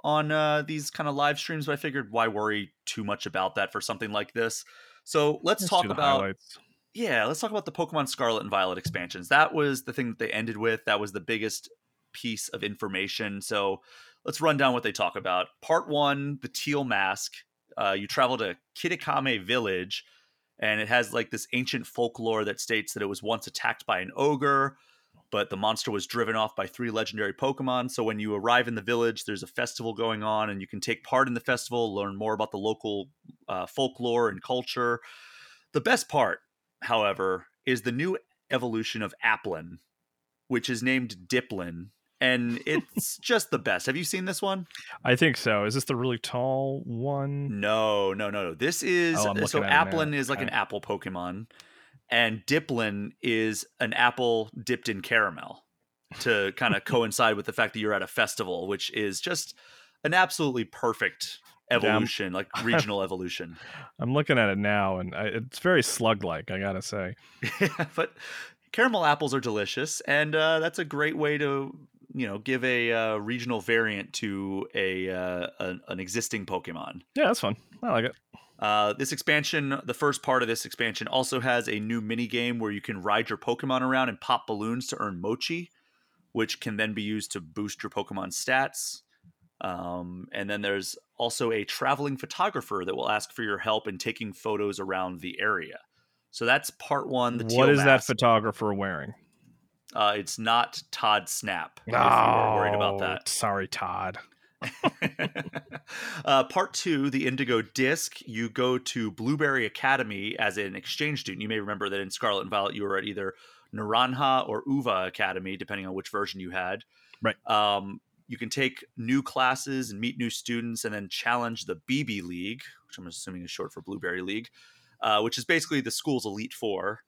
Speaker 1: on uh, these kind of live streams, but I figured why worry too much about that for something like this. So let's, let's talk about highlights. yeah, let's talk about the Pokemon Scarlet and Violet expansions. That was the thing that they ended with. That was the biggest piece of information. So let's run down what they talk about. Part one, the teal mask. Uh, you travel to Kitakami Village and it has like this ancient folklore that states that it was once attacked by an ogre but the monster was driven off by three legendary pokemon so when you arrive in the village there's a festival going on and you can take part in the festival learn more about the local uh, folklore and culture the best part however is the new evolution of applin which is named Dipplin and it's just the best. Have you seen this one?
Speaker 2: I think so. Is this the really tall one?
Speaker 1: No, no, no, no. This is oh, so Applin is like okay. an apple Pokemon, and Dipplin is an apple dipped in caramel to kind of coincide with the fact that you're at a festival, which is just an absolutely perfect evolution, like regional evolution.
Speaker 2: I'm looking at it now, and I, it's very slug-like. I gotta say,
Speaker 1: yeah, but caramel apples are delicious, and uh, that's a great way to you know give a uh, regional variant to a, uh, an existing Pokemon.
Speaker 2: Yeah, that's fun. I like it.
Speaker 1: Uh, this expansion, the first part of this expansion, also has a new mini game where you can ride your Pokemon around and pop balloons to earn mochi, which can then be used to boost your Pokemon stats. Um, and then there's also a traveling photographer that will ask for your help in taking photos around the area. So that's part one.
Speaker 2: The what is mask. that photographer wearing?
Speaker 1: Uh, it's not Todd Snap.
Speaker 2: Oh, you were worried about that. Sorry, Todd.
Speaker 1: uh, part two, the Indigo Disc. You go to Blueberry Academy as an exchange student. You may remember that in Scarlet and Violet, you were at either Naranja or Uva Academy, depending on which version you had.
Speaker 2: Right.
Speaker 1: Um, you can take new classes and meet new students, and then challenge the BB League, which I'm assuming is short for Blueberry League, uh, which is basically the school's elite four.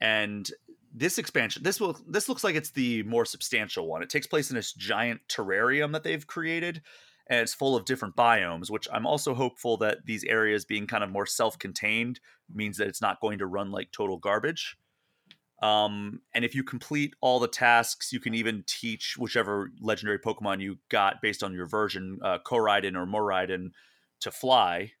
Speaker 1: And this expansion this will this looks like it's the more substantial one it takes place in this giant terrarium that they've created and it's full of different biomes which i'm also hopeful that these areas being kind of more self-contained means that it's not going to run like total garbage um, and if you complete all the tasks you can even teach whichever legendary pokemon you got based on your version uh, or Miraidon to fly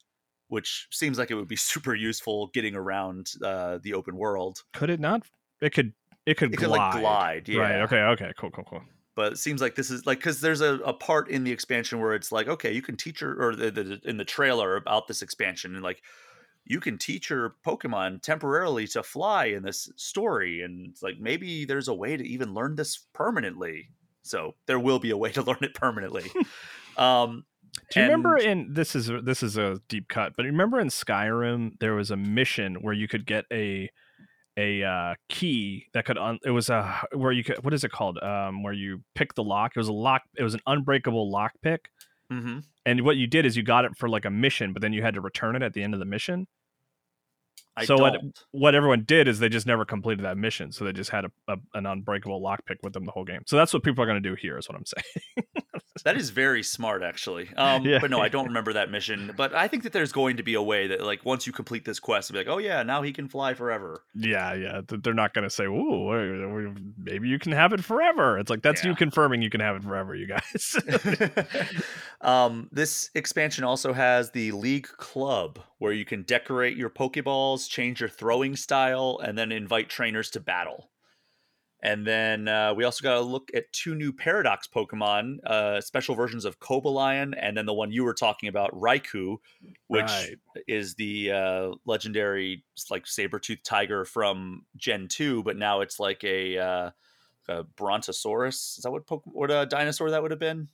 Speaker 1: which seems like it would be super useful getting around uh, the open world
Speaker 2: could it not it could it could it glide. Could, like, glide yeah. Right. Okay. Okay. Cool. Cool. Cool.
Speaker 1: But it seems like this is like because there's a, a part in the expansion where it's like okay you can teach her or the, the, in the trailer about this expansion and like you can teach your Pokemon temporarily to fly in this story and it's like maybe there's a way to even learn this permanently. So there will be a way to learn it permanently.
Speaker 2: um, do you and... remember in this is this is a deep cut, but remember in Skyrim there was a mission where you could get a a uh, key that could un- it was a uh, where you could what is it called um where you pick the lock it was a lock it was an unbreakable lock pick mm-hmm. and what you did is you got it for like a mission but then you had to return it at the end of the mission I so don't. what what everyone did is they just never completed that mission so they just had a, a an unbreakable lock pick with them the whole game so that's what people are going to do here is what i'm saying
Speaker 1: that is very smart, actually. Um, yeah. But no, I don't remember that mission. But I think that there's going to be a way that, like, once you complete this quest, be like, oh yeah, now he can fly forever.
Speaker 2: Yeah, yeah. They're not going to say, "Ooh, maybe you can have it forever." It's like that's yeah. you confirming you can have it forever, you guys.
Speaker 1: um, this expansion also has the League Club, where you can decorate your Pokeballs, change your throwing style, and then invite trainers to battle. And then uh, we also got a look at two new Paradox Pokemon, uh, special versions of Cobalion, and then the one you were talking about, Raikou, which right. is the uh, legendary like saber tooth tiger from Gen 2, but now it's like a, uh, a Brontosaurus. Is that what, what a uh, dinosaur that would have been?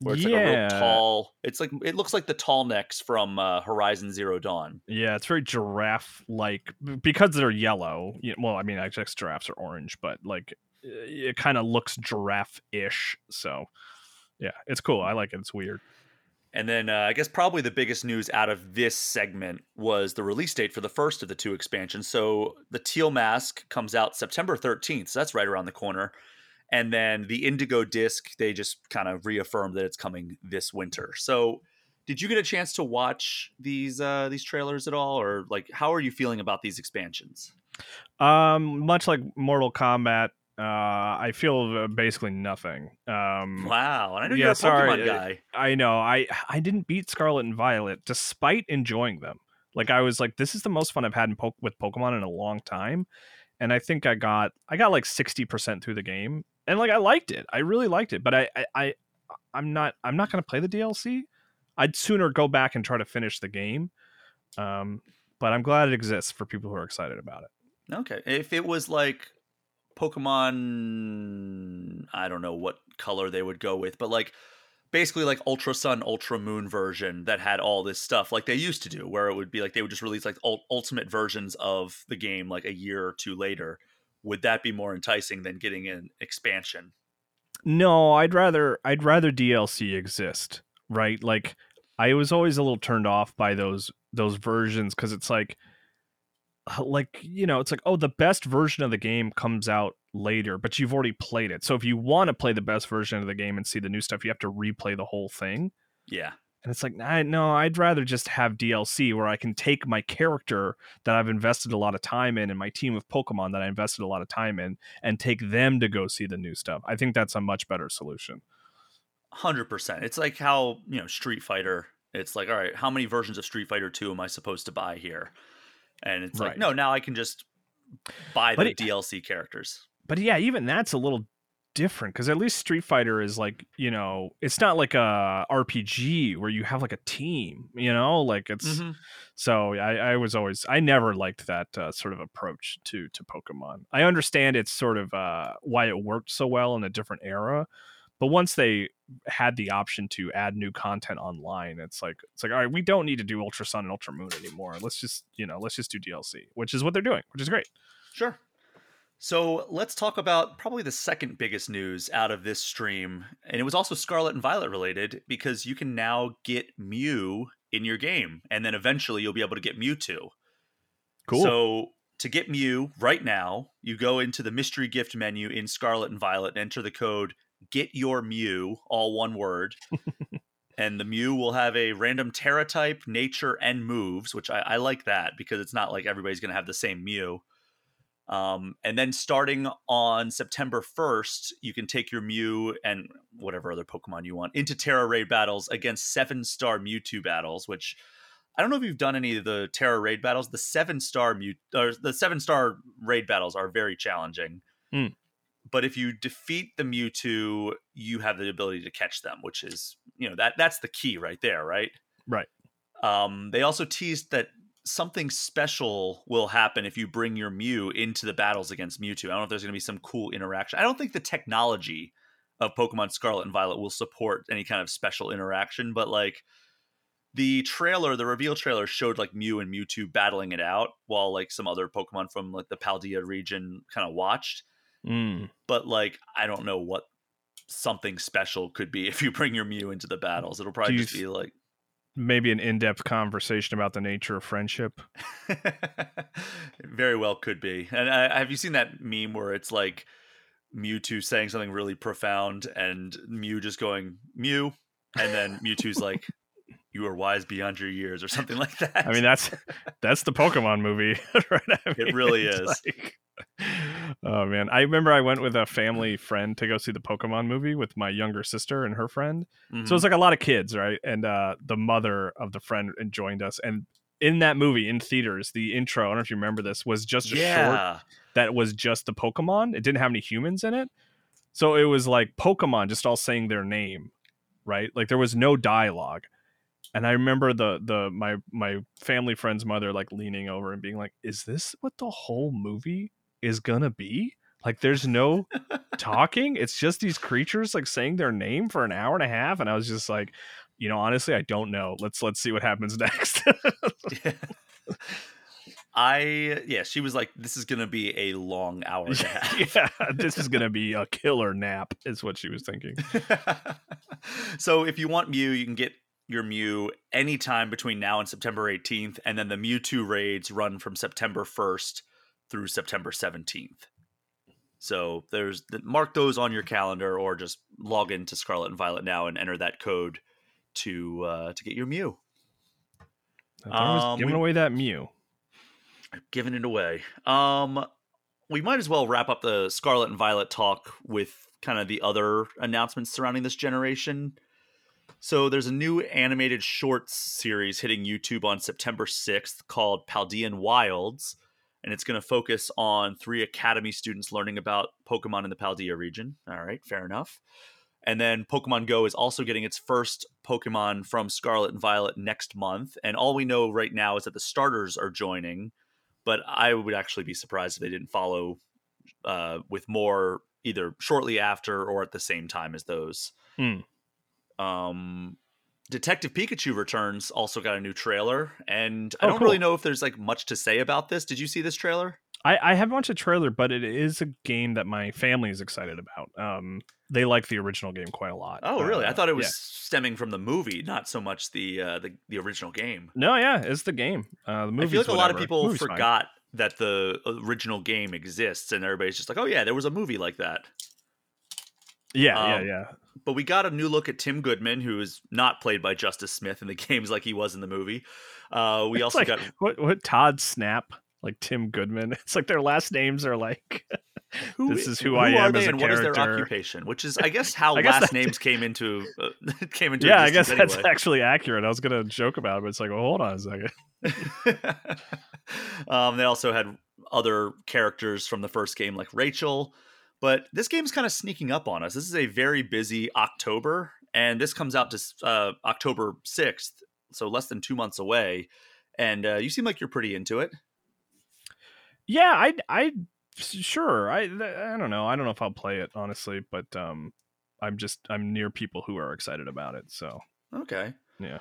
Speaker 1: where it's yeah. like a real tall. It's like it looks like the tall necks from uh, Horizon Zero Dawn.
Speaker 2: Yeah, it's very giraffe like because they're yellow. well, I mean, I guess giraffes are orange, but like it kind of looks giraffe ish. So yeah, it's cool. I like it. It's weird.
Speaker 1: And then uh, I guess probably the biggest news out of this segment was the release date for the first of the two expansions. So the Teal Mask comes out September 13th. So that's right around the corner and then the indigo disc they just kind of reaffirmed that it's coming this winter so did you get a chance to watch these uh these trailers at all or like how are you feeling about these expansions
Speaker 2: um much like mortal kombat uh, I feel uh, basically nothing.
Speaker 1: Um, wow, I know yeah, you're a Pokemon sorry, uh, guy.
Speaker 2: I know. I I didn't beat Scarlet and Violet despite enjoying them. Like I was like, this is the most fun I've had in po- with Pokemon in a long time, and I think I got I got like sixty percent through the game, and like I liked it. I really liked it, but I I, I I'm not I'm not going to play the DLC. I'd sooner go back and try to finish the game. Um, but I'm glad it exists for people who are excited about it.
Speaker 1: Okay. If it was like Pokemon, I don't know what color they would go with, but like basically like Ultra Sun, Ultra Moon version that had all this stuff like they used to do, where it would be like they would just release like ultimate versions of the game like a year or two later would that be more enticing than getting an expansion?
Speaker 2: No, I'd rather I'd rather DLC exist, right? Like I was always a little turned off by those those versions cuz it's like uh, like you know, it's like oh the best version of the game comes out later, but you've already played it. So if you want to play the best version of the game and see the new stuff, you have to replay the whole thing.
Speaker 1: Yeah.
Speaker 2: And it's like, I no, I'd rather just have DLC where I can take my character that I've invested a lot of time in and my team of Pokemon that I invested a lot of time in and take them to go see the new stuff. I think that's a much better solution.
Speaker 1: 100%. It's like how, you know, Street Fighter, it's like, all right, how many versions of Street Fighter 2 am I supposed to buy here? And it's right. like, no, now I can just buy but the it, DLC characters.
Speaker 2: But yeah, even that's a little different because at least Street Fighter is like you know it's not like a RPG where you have like a team you know like it's mm-hmm. so I, I was always I never liked that uh, sort of approach to to Pokemon I understand it's sort of uh, why it worked so well in a different era but once they had the option to add new content online it's like it's like all right we don't need to do Ultra Sun and Ultra Moon anymore let's just you know let's just do DLC which is what they're doing which is great
Speaker 1: sure so let's talk about probably the second biggest news out of this stream. And it was also Scarlet and Violet related because you can now get Mew in your game. And then eventually you'll be able to get Mewtwo. Cool. So to get Mew right now, you go into the mystery gift menu in Scarlet and Violet and enter the code get your Mew, all one word. and the Mew will have a random Tera type, nature, and moves, which I, I like that because it's not like everybody's going to have the same Mew. Um, and then starting on September 1st, you can take your Mew and whatever other Pokemon you want into Tera Raid battles against seven star Mewtwo battles, which I don't know if you've done any of the Tera Raid battles. The seven star Mew or the seven star raid battles are very challenging. Mm. But if you defeat the Mewtwo, you have the ability to catch them, which is, you know, that that's the key right there, right?
Speaker 2: Right.
Speaker 1: Um, they also teased that something special will happen if you bring your Mew into the battles against Mewtwo. I don't know if there's going to be some cool interaction. I don't think the technology of Pokemon Scarlet and Violet will support any kind of special interaction, but like the trailer, the reveal trailer showed like Mew and Mewtwo battling it out while like some other Pokemon from like the Paldea region kind of watched.
Speaker 2: Mm.
Speaker 1: But like, I don't know what something special could be if you bring your Mew into the battles. It'll probably just be like
Speaker 2: maybe an in-depth conversation about the nature of friendship
Speaker 1: very well could be and uh, have you seen that meme where it's like mewtwo saying something really profound and mew just going mew and then mewtwo's like you are wise beyond your years or something like that
Speaker 2: i mean that's that's the pokemon movie
Speaker 1: right I mean, it really is like,
Speaker 2: Oh man, I remember I went with a family friend to go see the Pokemon movie with my younger sister and her friend. Mm-hmm. So it was like a lot of kids, right? And uh, the mother of the friend joined us. And in that movie, in theaters, the intro, I don't know if you remember this, was just a yeah. short that was just the Pokemon. It didn't have any humans in it. So it was like Pokemon just all saying their name, right? Like there was no dialogue. And I remember the the my my family friend's mother like leaning over and being like, "Is this what the whole movie is gonna be. Like there's no talking. It's just these creatures like saying their name for an hour and a half, and I was just like, you know, honestly, I don't know. Let's let's see what happens next.
Speaker 1: yeah. I yeah, she was like, "This is gonna be a long hour and a
Speaker 2: half. yeah, this is gonna be a killer nap," is what she was thinking.
Speaker 1: so, if you want Mew, you can get your Mew anytime between now and September 18th, and then the Mewtwo raids run from September 1st through September 17th. So there's mark those on your calendar or just log into Scarlet and Violet now and enter that code to uh, to get your Mew.
Speaker 2: Um, giving we, away that Mew.
Speaker 1: Giving it away. Um, we might as well wrap up the Scarlet and Violet talk with kind of the other announcements surrounding this generation. So there's a new animated shorts series hitting YouTube on September 6th called Paldean Winds and it's going to focus on three academy students learning about Pokemon in the Paldea region. All right, fair enough. And then Pokemon Go is also getting its first Pokemon from Scarlet and Violet next month. And all we know right now is that the starters are joining, but I would actually be surprised if they didn't follow uh, with more either shortly after or at the same time as those. Mm. Um, Detective Pikachu Returns also got a new trailer, and I oh, don't cool. really know if there's like much to say about this. Did you see this trailer?
Speaker 2: I, I haven't watched a trailer, but it is a game that my family is excited about. Um, they like the original game quite a lot.
Speaker 1: Oh, really? Uh, I thought it was yeah. stemming from the movie, not so much the uh, the, the original game.
Speaker 2: No, yeah, it's the game. Uh, the
Speaker 1: movie. I
Speaker 2: feel
Speaker 1: like a
Speaker 2: lot of
Speaker 1: people
Speaker 2: Movie's
Speaker 1: forgot fine. that the original game exists, and everybody's just like, "Oh yeah, there was a movie like that."
Speaker 2: Yeah, um, yeah, yeah
Speaker 1: but we got a new look at Tim Goodman, who is not played by Justice Smith in the games like he was in the movie. Uh, we it's also like, got
Speaker 2: what, what Todd Snap, like Tim Goodman. It's like their last names are like. Who, this is who, who I am as a and character. What is their occupation?
Speaker 1: Which is, I guess, how I guess last names came into uh, came into. Yeah, I guess anyway. that's
Speaker 2: actually accurate. I was gonna joke about it, but it's like, well, hold on a second.
Speaker 1: um, they also had other characters from the first game, like Rachel, but this game's kind of sneaking up on us. This is a very busy October, and this comes out to uh, October 6th, so less than two months away. And uh, you seem like you're pretty into it.
Speaker 2: Yeah, I, I, sure. I, I don't know. I don't know if I'll play it honestly, but um, I'm just I'm near people who are excited about it. So
Speaker 1: okay,
Speaker 2: yeah.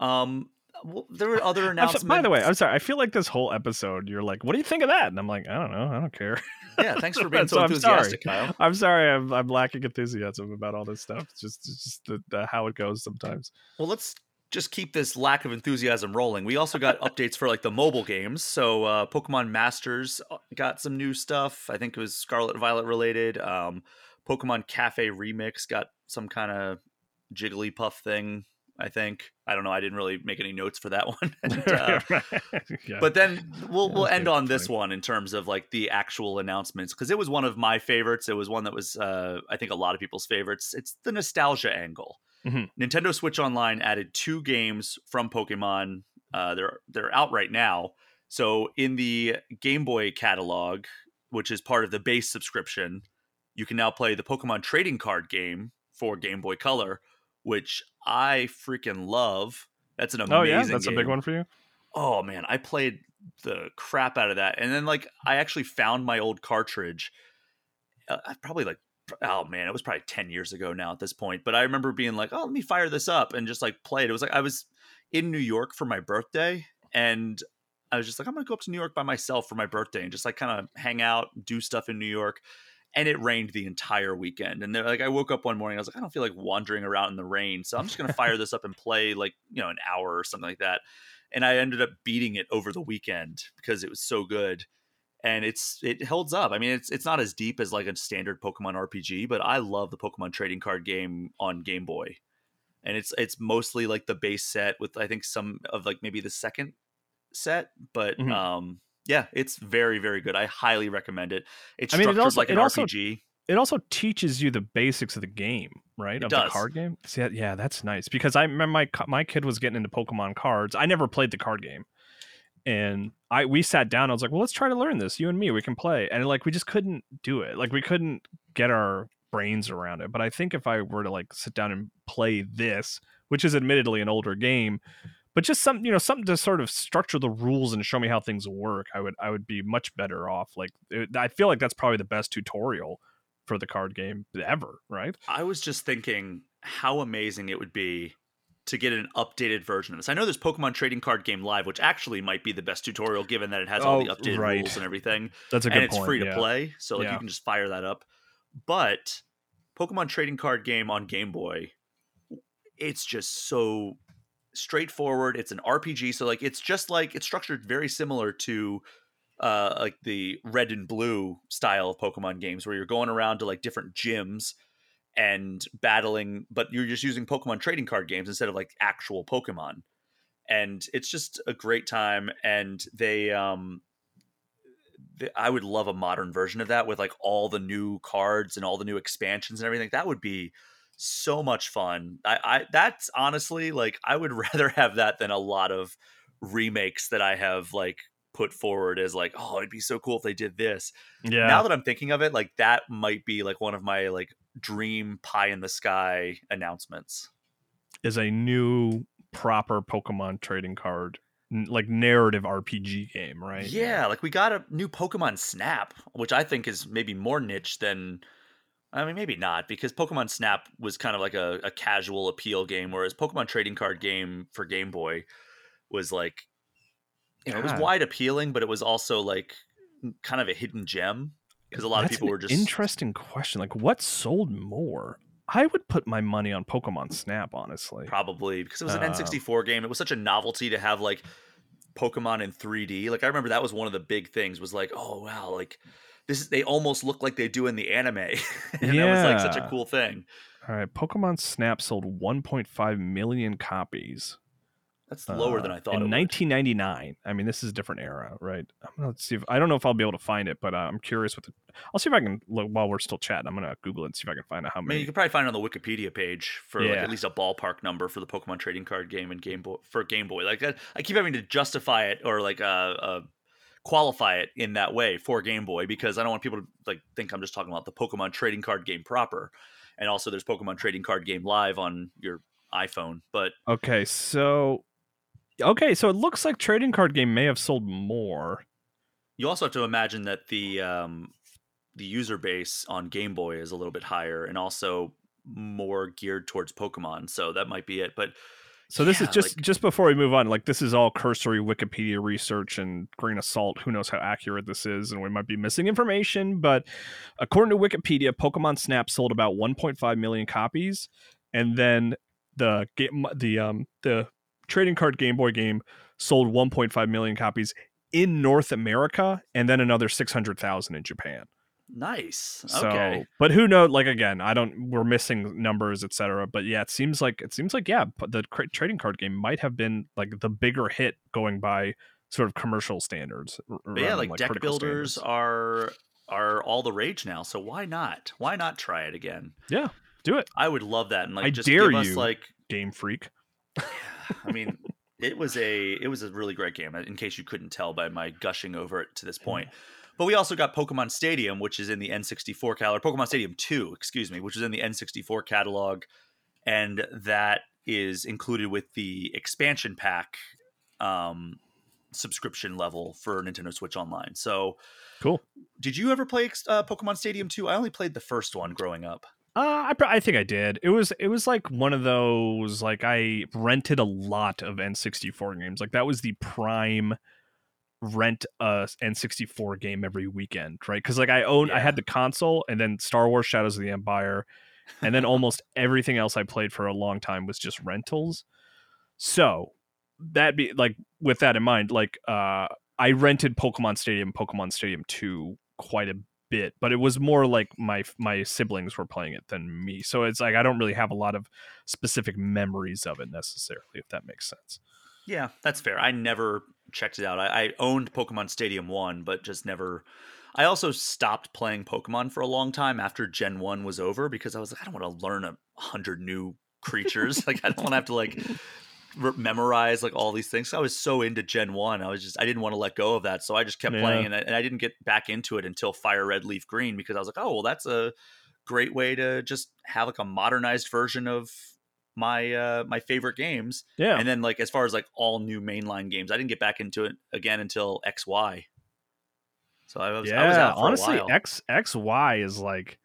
Speaker 1: Um, well, there were other announcements. By
Speaker 2: the way, I'm sorry. I feel like this whole episode, you're like, "What do you think of that?" And I'm like, "I don't know. I don't care."
Speaker 1: Yeah, thanks for being so, so enthusiastic, I'm
Speaker 2: sorry. Kyle. I'm sorry. I'm, I'm lacking enthusiasm about all this stuff. It's just it's just the, the, how it goes sometimes.
Speaker 1: Well, let's just keep this lack of enthusiasm rolling. We also got updates for like the mobile games. So uh, Pokemon Masters uh, got some new stuff. I think it was Scarlet Violet related. Um, Pokemon Cafe Remix got some kind of Jigglypuff thing I think. I don't know. I didn't really make any notes for that one. and, uh, yeah. But then we'll yeah, we'll end on this one in terms of like the actual announcements because it was one of my favorites. It was one that was uh, I think a lot of people's favorites. It's the nostalgia angle. Mm-hmm. Nintendo Switch Online added two games from Pokemon. Uh, they're they're out right now. So in the Game Boy catalog, which is part of the base subscription, you can now play the Pokemon trading card game for Game Boy Color which I freaking love. That's an amazing. Oh yeah, that's game.
Speaker 2: a big one for you.
Speaker 1: Oh man, I played the crap out of that, and then like I actually found my old cartridge. Uh, probably like oh man, it was probably ten years ago now at this point. But I remember being like, oh, let me fire this up and just like play it. It was like I was in New York for my birthday, and I was just like, I'm gonna go up to New York by myself for my birthday and just like kind of hang out, do stuff in New York and it rained the entire weekend. And like, I woke up one morning, I was like, I don't feel like wandering around in the rain, so I'm just gonna fire this up and play like you know an hour or something like that. And I ended up beating it over the weekend because it was so good, and it's it holds up. I mean, it's it's not as deep as like a standard Pokemon RPG, but I love the Pokemon trading card game on Game Boy, and it's it's mostly like the base set with I think some of like maybe the second set, but mm-hmm. um yeah, it's very very good. I highly recommend it. It's I mean, structured it also, like an it RPG.
Speaker 2: it also teaches you the basics of the game, right? It of does. the card game. See, yeah, that's nice because I remember my my kid was getting into Pokemon cards. I never played the card game, and I we sat down. I was like, well, let's try to learn this. You and me, we can play. And like, we just couldn't do it. Like, we couldn't get our brains around it. But I think if I were to like sit down and play this, which is admittedly an older game, but just some you know something to sort of structure the rules and show me how things work i would i would be much better off like it, i feel like that's probably the best tutorial for the card game ever right
Speaker 1: i was just thinking how amazing it would be to get an updated version of this. I know there's Pokemon Trading Card Game Live, which actually might be the best tutorial given that it has oh, all the oh, updated right. rules and everything.
Speaker 2: That's a good and it's point, free to yeah.
Speaker 1: play, so like yeah. you can just fire that up. But Pokemon Trading Card Game on Game Boy, it's just so straightforward. It's an RPG, so like it's just like it's structured very similar to uh like the red and blue style of Pokemon games where you're going around to like different gyms and battling, but you're just using Pokemon trading card games instead of like actual Pokemon. And it's just a great time and they um they, I would love a modern version of that with like all the new cards and all the new expansions and everything. That would be so much fun. I, I that's honestly like I would rather have that than a lot of remakes that I have like put forward as like, oh, it'd be so cool if they did this. Yeah. Now that I'm thinking of it, like that might be like one of my like dream pie in the sky announcements.
Speaker 2: Is a new proper Pokemon trading card like narrative RPG game, right?
Speaker 1: Yeah, like we got a new Pokemon Snap, which I think is maybe more niche than I mean, maybe not because Pokemon Snap was kind of like a, a casual appeal game, whereas Pokemon Trading Card Game for Game Boy was like, you know, yeah. it was wide appealing, but it was also like kind of a hidden gem because a lot That's of people were just
Speaker 2: interesting question. Like, what sold more? I would put my money on Pokemon Snap, honestly.
Speaker 1: Probably because it was an uh, um N64 game. It was such a novelty to have like Pokemon in 3D. Like I remember that was one of the big things. Was like, oh wow, like this is, they almost look like they do in the anime. and yeah. that was like such a cool thing.
Speaker 2: All right, Pokemon Snap sold 1.5 million copies.
Speaker 1: That's lower uh, than I uh, thought.
Speaker 2: In 1999. I mean, this is a different era, right? I'm gonna see if I don't know if I'll be able to find it, but uh, I'm curious. With I'll see if I can look while we're still chatting. I'm gonna Google it and see if I can find out how many. I mean,
Speaker 1: you can probably find it on the Wikipedia page for yeah. like at least a ballpark number for the Pokemon trading card game and Game Boy for Game Boy. Like I, I keep having to justify it or like uh, uh qualify it in that way for Game Boy because I don't want people to like think I'm just talking about the Pokemon trading card game proper. And also there's Pokemon trading card game live on your iPhone, but
Speaker 2: Okay, so Okay, so it looks like trading card game may have sold more.
Speaker 1: You also have to imagine that the um the user base on Game Boy is a little bit higher and also more geared towards Pokemon, so that might be it, but
Speaker 2: so this yeah, is just like, just before we move on. Like this is all cursory Wikipedia research and grain of salt. Who knows how accurate this is, and we might be missing information. But according to Wikipedia, Pokemon Snap sold about 1.5 million copies, and then the game, the um, the trading card Game Boy game sold 1.5 million copies in North America, and then another 600,000 in Japan.
Speaker 1: Nice. So, okay.
Speaker 2: but who knows? Like again, I don't. We're missing numbers, etc. But yeah, it seems like it seems like yeah, the trading card game might have been like the bigger hit going by sort of commercial standards.
Speaker 1: yeah, like, like deck builders standards. are are all the rage now. So why not? Why not try it again?
Speaker 2: Yeah, do it.
Speaker 1: I would love that. And like, I just dare give us, you, like
Speaker 2: Game Freak.
Speaker 1: I mean, it was a it was a really great game. In case you couldn't tell by my gushing over it to this point. But we also got Pokemon Stadium, which is in the N64 catalog, Pokemon Stadium 2, excuse me, which is in the N64 catalog. And that is included with the expansion pack um, subscription level for Nintendo Switch Online. So
Speaker 2: cool.
Speaker 1: Did you ever play uh, Pokemon Stadium 2? I only played the first one growing up.
Speaker 2: Uh, I, I think I did. It was it was like one of those like I rented a lot of N64 games. Like that was the prime rent a N64 game every weekend, right? Because like I own, yeah. I had the console, and then Star Wars Shadows of the Empire, and then almost everything else I played for a long time was just rentals. So that be like with that in mind, like uh, I rented Pokemon Stadium, Pokemon Stadium Two quite a bit, but it was more like my my siblings were playing it than me. So it's like I don't really have a lot of specific memories of it necessarily, if that makes sense.
Speaker 1: Yeah, that's fair. I never checked it out. I, I owned Pokemon Stadium 1, but just never. I also stopped playing Pokemon for a long time after Gen 1 was over because I was like, I don't want to learn a hundred new creatures. like, I don't want to have to like memorize like all these things. So I was so into Gen One, I was just I didn't want to let go of that, so I just kept yeah. playing, and I, and I, didn't get back into it until Fire Red Leaf Green because I was like, oh well, that's a great way to just have like a modernized version of my uh my favorite games. Yeah. And then like as far as like all new mainline games, I didn't get back into it again until XY.
Speaker 2: So I was, yeah, I was honestly, X XY is like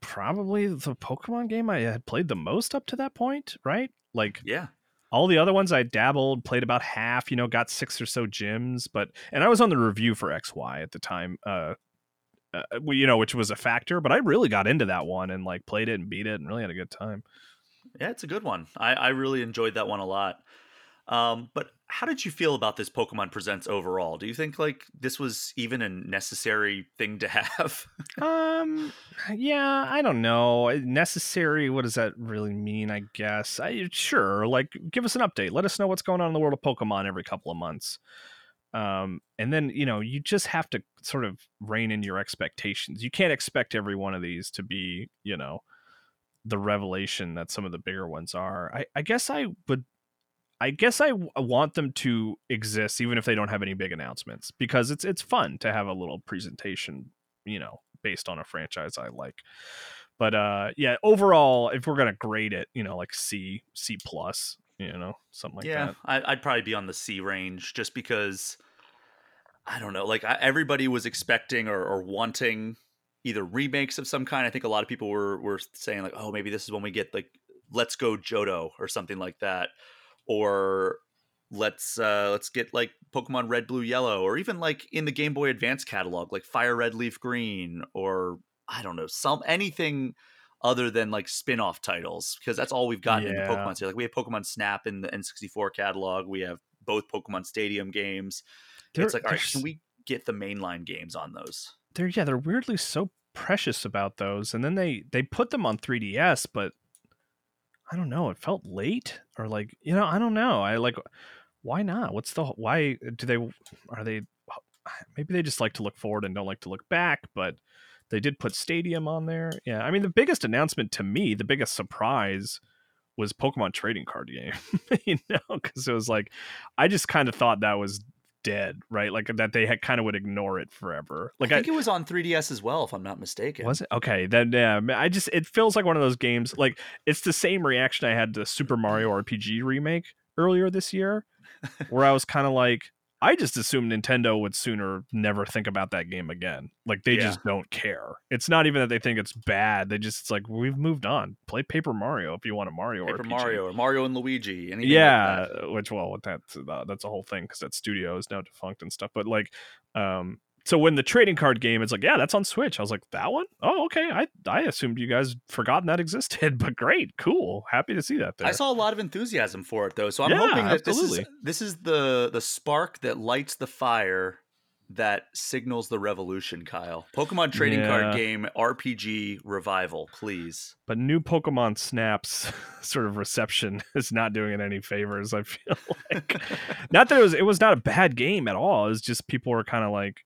Speaker 2: probably the Pokemon game I had played the most up to that point, right? Like
Speaker 1: yeah.
Speaker 2: All the other ones I dabbled, played about half, you know, got six or so gyms, but and I was on the review for XY at the time. Uh uh, you know, which was a factor, but I really got into that one and like played it and beat it and really had a good time.
Speaker 1: Yeah, it's a good one. I, I really enjoyed that one a lot. Um, but how did you feel about this Pokemon Presents overall? Do you think like this was even a necessary thing to have?
Speaker 2: um, yeah, I don't know. Eh, necessary? What does that really mean? I guess. I sure. Like, give us an update. Let us know what's going on in the world of Pokemon every couple of months. Um, and then you know you just have to sort of rein in your expectations. You can't expect every one of these to be you know the revelation that some of the bigger ones are. I, I guess I would I guess I want them to exist even if they don't have any big announcements because it's it's fun to have a little presentation, you know, based on a franchise I like. But uh yeah, overall if we're going to grade it, you know, like C, C plus, you know, something like yeah, that.
Speaker 1: Yeah, I'd probably be on the C range just because I don't know. Like I, everybody was expecting or, or wanting either remakes of some kind. I think a lot of people were were saying like, oh, maybe this is when we get like Let's Go Johto or something like that, or let's uh, let's get like Pokemon Red, Blue, Yellow, or even like in the Game Boy Advance catalog, like Fire Red, Leaf Green, or I don't know, some anything other than like spin-off titles because that's all we've gotten yeah. in the Pokemon series. Like we have Pokemon Snap in the N64 catalog, we have both Pokemon Stadium games. There, it's like, all right, can we get the mainline games on those?
Speaker 2: they're yeah they're weirdly so precious about those and then they they put them on 3ds but i don't know it felt late or like you know i don't know i like why not what's the why uh, do they are they maybe they just like to look forward and don't like to look back but they did put stadium on there yeah i mean the biggest announcement to me the biggest surprise was pokemon trading card game you know because it was like i just kind of thought that was dead, right? Like that they had, kind of would ignore it forever. Like
Speaker 1: I think I, it was on 3DS as well, if I'm not mistaken.
Speaker 2: Was it okay? Then yeah, I just it feels like one of those games. Like it's the same reaction I had to Super Mario RPG remake earlier this year, where I was kind of like, I just assume Nintendo would sooner never think about that game again. Like they yeah. just don't care. It's not even that they think it's bad. They just it's like we've moved on. Play Paper Mario if you want a Mario Paper RPG.
Speaker 1: Mario
Speaker 2: or
Speaker 1: Mario and Luigi. yeah,
Speaker 2: like which well, that's uh, that's a whole thing because that studio is now defunct and stuff. But like, um, so when the trading card game, it's like, yeah, that's on Switch. I was like, that one? Oh, okay. I I assumed you guys forgotten that existed, but great, cool, happy to see that. There.
Speaker 1: I saw a lot of enthusiasm for it though, so I'm yeah, hoping that this is this is the the spark that lights the fire that signals the revolution, Kyle. Pokemon trading yeah. card game RPG revival, please.
Speaker 2: But new Pokemon Snap's sort of reception is not doing it any favors, I feel like. not that it was it was not a bad game at all. It's just people were kind of like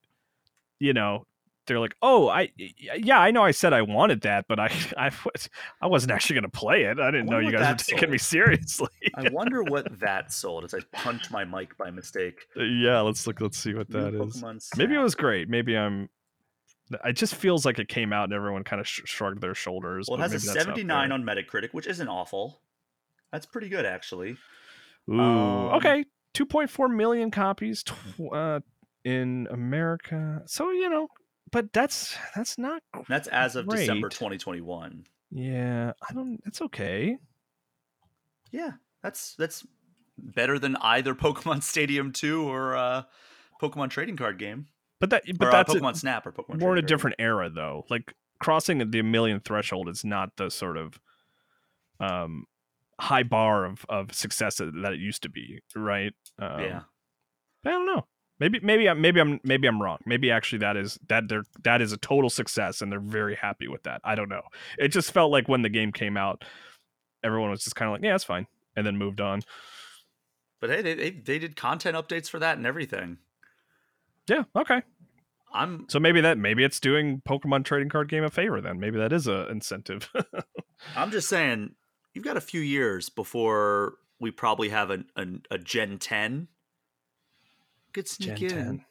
Speaker 2: you know, they're like, oh, I yeah, I know I said I wanted that, but I I was I wasn't actually gonna play it. I didn't I know you guys were taking sold. me seriously.
Speaker 1: I wonder what that sold as I punched my mic by mistake.
Speaker 2: Uh, yeah, let's look. Let's see what that is. Maybe it was great. Maybe I'm. It just feels like it came out and everyone kind of sh- shrugged their shoulders.
Speaker 1: Well, it has a 79 on Metacritic, which isn't awful. That's pretty good, actually.
Speaker 2: Ooh. Um, okay. 2.4 million copies. Tw- uh, in America. So you know, but that's that's not
Speaker 1: great. that's as of December 2021.
Speaker 2: Yeah, I don't. That's okay.
Speaker 1: Yeah, that's that's better than either Pokemon Stadium 2 or uh, Pokemon Trading Card Game.
Speaker 2: But that but or,
Speaker 1: uh,
Speaker 2: that's uh,
Speaker 1: Pokemon a, Snap or Pokemon.
Speaker 2: We're in a different era though. Like crossing the million threshold is not the sort of um high bar of of success that, that it used to be, right? Um,
Speaker 1: yeah.
Speaker 2: I don't know. Maybe maybe I'm maybe I'm maybe I'm wrong. Maybe actually that is that they're that is a total success and they're very happy with that. I don't know. It just felt like when the game came out, everyone was just kind of like, yeah, it's fine, and then moved on.
Speaker 1: But hey, they, they they did content updates for that and everything.
Speaker 2: Yeah. Okay.
Speaker 1: I'm
Speaker 2: so maybe that maybe it's doing Pokemon trading card game a favor then. Maybe that is a incentive.
Speaker 1: I'm just saying, you've got a few years before we probably have a a Gen 10 could sneak Gen in 10.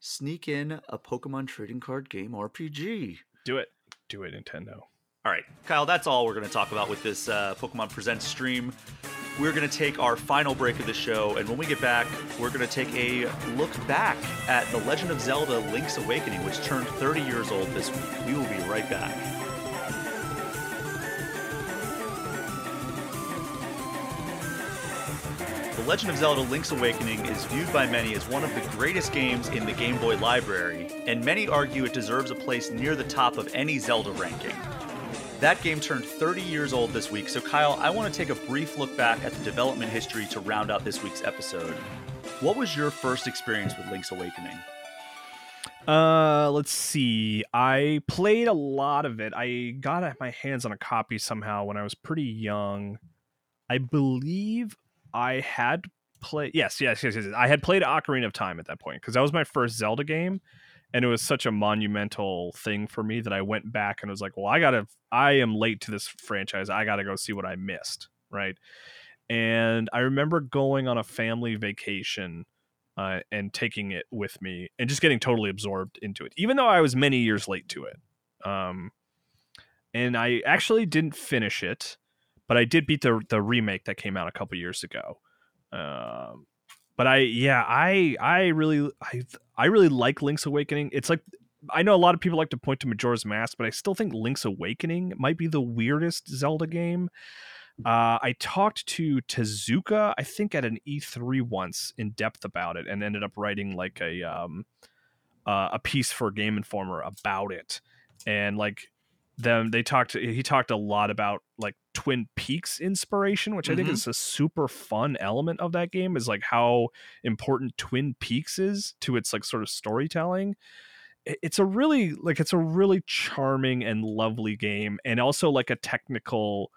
Speaker 1: sneak in a Pokemon trading card game RPG.
Speaker 2: Do it. Do it, Nintendo.
Speaker 1: All right, Kyle, that's all we're going to talk about with this uh, Pokemon Presents stream. We're going to take our final break of the show, and when we get back, we're going to take a look back at The Legend of Zelda Link's Awakening, which turned 30 years old this week. We will be right back. Legend of Zelda Link's Awakening is viewed by many as one of the greatest games in the Game Boy library, and many argue it deserves a place near the top of any Zelda ranking. That game turned 30 years old this week, so Kyle, I want to take a brief look back at the development history to round out this week's episode. What was your first experience with Link's Awakening?
Speaker 2: Uh, let's see. I played a lot of it. I got my hands on a copy somehow when I was pretty young. I believe I had played. Yes, yes, yes, yes. I had played Ocarina of Time at that point because that was my first Zelda game, and it was such a monumental thing for me that I went back and was like, "Well, I gotta. I am late to this franchise. I gotta go see what I missed." Right. And I remember going on a family vacation uh, and taking it with me and just getting totally absorbed into it, even though I was many years late to it. Um, and I actually didn't finish it but I did beat the the remake that came out a couple years ago. Um, but I yeah I I really I I really like Link's Awakening. It's like I know a lot of people like to point to Majora's Mask, but I still think Link's Awakening might be the weirdest Zelda game. Uh, I talked to Tezuka, I think at an E3 once in depth about it, and ended up writing like a um, uh, a piece for Game Informer about it. And like them, they talked. He talked a lot about like Twin Peaks inspiration, which mm-hmm. I think mm-hmm. is a super fun element of that game, is like how important Twin Peaks is to its like sort of storytelling. It's a really like it's a really charming and lovely game, and also like a technical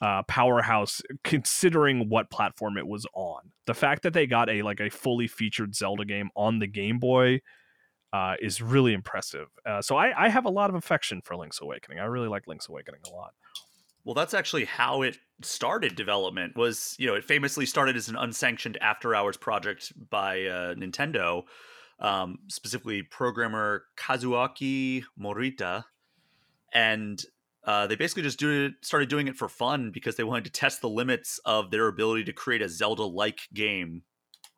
Speaker 2: uh, powerhouse considering what platform it was on. The fact that they got a like a fully featured Zelda game on the Game Boy uh, is really impressive. Uh, so I, I have a lot of affection for Link's Awakening. I really like Link's Awakening a lot.
Speaker 1: Well, that's actually how it started development was, you know, it famously started as an unsanctioned after hours project by uh, Nintendo, um, specifically programmer Kazuaki Morita. And uh, they basically just do it, started doing it for fun because they wanted to test the limits of their ability to create a Zelda-like game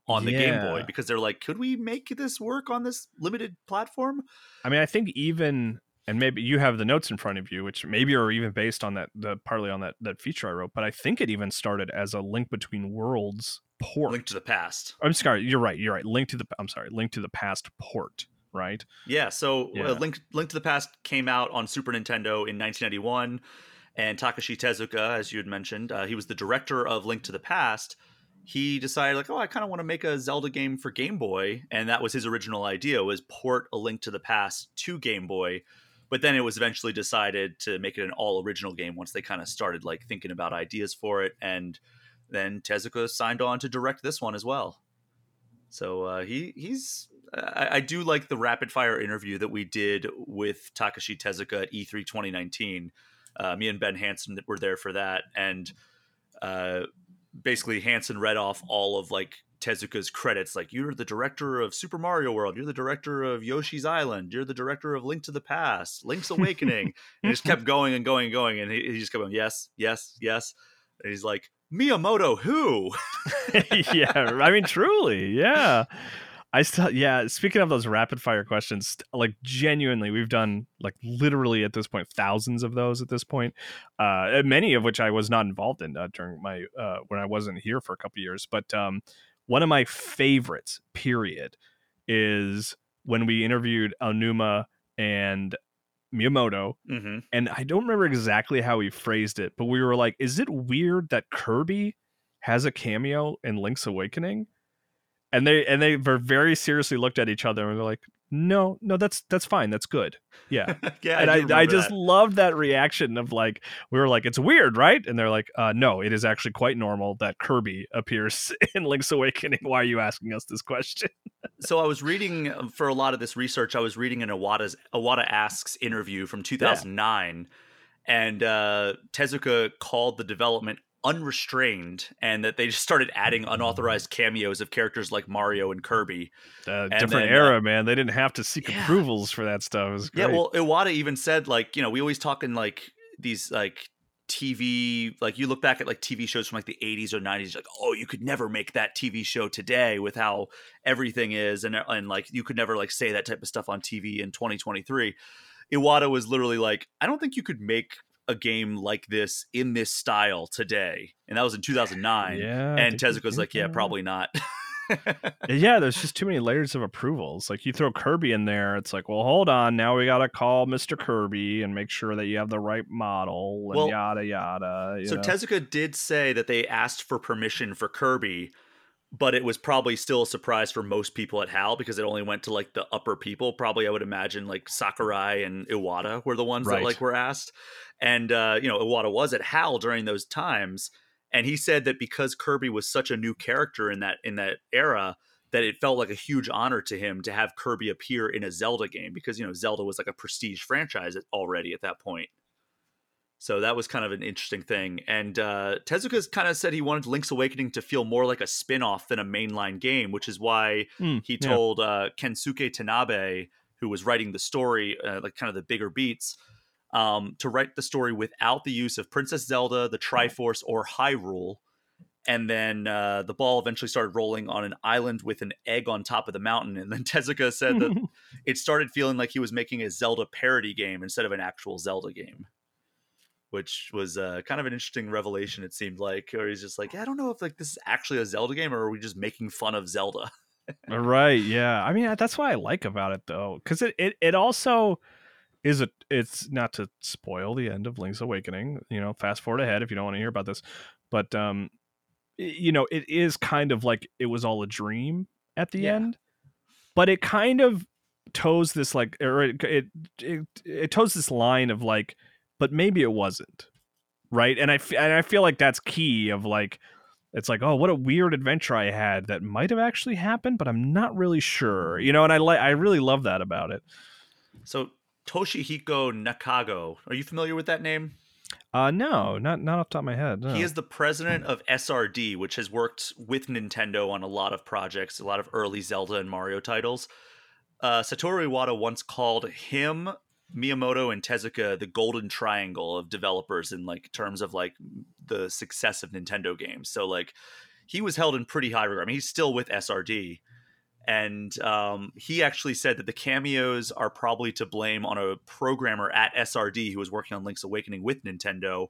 Speaker 1: on the yeah. Game Boy because they're like, could we make this work on this limited platform?
Speaker 2: I mean, I think even and maybe you have the notes in front of you, which maybe are even based on that the partly on that that feature I wrote. But I think it even started as a link between worlds
Speaker 1: port, link to the past.
Speaker 2: I'm sorry, you're right, you're right. Link to the I'm sorry, link to the past port right?
Speaker 1: Yeah. So uh, yeah. Uh, Link Link to the Past came out on Super Nintendo in 1991, and Takashi Tezuka, as you had mentioned, uh, he was the director of Link to the Past. He decided like, oh, I kind of want to make a Zelda game for Game Boy, and that was his original idea was port a Link to the Past to Game Boy but then it was eventually decided to make it an all original game once they kind of started like thinking about ideas for it and then Tezuka signed on to direct this one as well. So uh, he he's I, I, do like the rapid fire interview that we did with Takashi Tezuka at E3 2019. Uh, me and Ben Hanson were there for that, and uh, basically Hanson read off all of like Tezuka's credits like you're the director of Super Mario World, you're the director of Yoshi's Island, you're the director of Link to the Past, Link's Awakening, and just kept going and going and going, and he, he just kept going yes, yes, yes, and he's like Miyamoto who?
Speaker 2: yeah, I mean truly, yeah. I still, yeah. Speaking of those rapid fire questions, like genuinely, we've done like literally at this point thousands of those at this point, uh, many of which I was not involved in uh, during my uh, when I wasn't here for a couple years. But um, one of my favorites, period, is when we interviewed Aonuma and Miyamoto. Mm-hmm. And I don't remember exactly how he phrased it, but we were like, is it weird that Kirby has a cameo in Link's Awakening? And they and they were very seriously looked at each other and they're like, no no that's that's fine that's good yeah yeah and i, I, I just loved that reaction of like we were like it's weird right and they're like uh no it is actually quite normal that kirby appears in link's awakening why are you asking us this question
Speaker 1: so i was reading uh, for a lot of this research i was reading an Iwata's awada asks interview from 2009 yeah. and uh tezuka called the development unrestrained and that they just started adding unauthorized cameos of characters like Mario and Kirby.
Speaker 2: Uh, and different then, uh, era, uh, man. They didn't have to seek yeah. approvals for that stuff. Yeah,
Speaker 1: well, Iwata even said like, you know, we always talk in like these like TV, like you look back at like TV shows from like the 80s or 90s, like, oh, you could never make that TV show today with how everything is. And, and like, you could never like say that type of stuff on TV in 2023. Iwata was literally like, I don't think you could make a game like this in this style today. And that was in 2009. Yeah, and Tezuka's like, yeah, that. probably not.
Speaker 2: yeah, there's just too many layers of approvals. Like you throw Kirby in there, it's like, well, hold on, now we gotta call Mr. Kirby and make sure that you have the right model and well, yada yada.
Speaker 1: So know? Tezuka did say that they asked for permission for Kirby, but it was probably still a surprise for most people at Hal because it only went to like the upper people. Probably, I would imagine like Sakurai and Iwata were the ones right. that like were asked, and uh, you know Iwata was at Hal during those times, and he said that because Kirby was such a new character in that in that era that it felt like a huge honor to him to have Kirby appear in a Zelda game because you know Zelda was like a prestige franchise already at that point. So that was kind of an interesting thing. And uh, Tezuka's kind of said he wanted Link's Awakening to feel more like a spin off than a mainline game, which is why mm, he told yeah. uh, Kensuke Tanabe, who was writing the story, uh, like kind of the bigger beats, um, to write the story without the use of Princess Zelda, the Triforce, or Hyrule. And then uh, the ball eventually started rolling on an island with an egg on top of the mountain. And then Tezuka said that it started feeling like he was making a Zelda parody game instead of an actual Zelda game which was uh, kind of an interesting revelation. It seemed like, or he's just like, I don't know if like this is actually a Zelda game, or are we just making fun of Zelda?
Speaker 2: Uh, right. Yeah. I mean, uh, that's what I like about it though, because it, it it also is a it's not to spoil the end of Link's Awakening. You know, fast forward ahead if you don't want to hear about this, but um, you know, it is kind of like it was all a dream at the yeah. end, but it kind of toes this like or it, it it, it toes this line of like but maybe it wasn't right and i f- and i feel like that's key of like it's like oh what a weird adventure i had that might have actually happened but i'm not really sure you know and i like i really love that about it
Speaker 1: so toshihiko nakago are you familiar with that name
Speaker 2: uh no not not off top of my head no.
Speaker 1: he is the president of srd which has worked with nintendo on a lot of projects a lot of early zelda and mario titles uh, Satoru Iwata once called him Miyamoto and Tezuka the golden triangle of developers in like terms of like the success of Nintendo games. So like he was held in pretty high regard. I mean, he's still with SRD. And um, he actually said that the cameos are probably to blame on a programmer at SRD who was working on Link's Awakening with Nintendo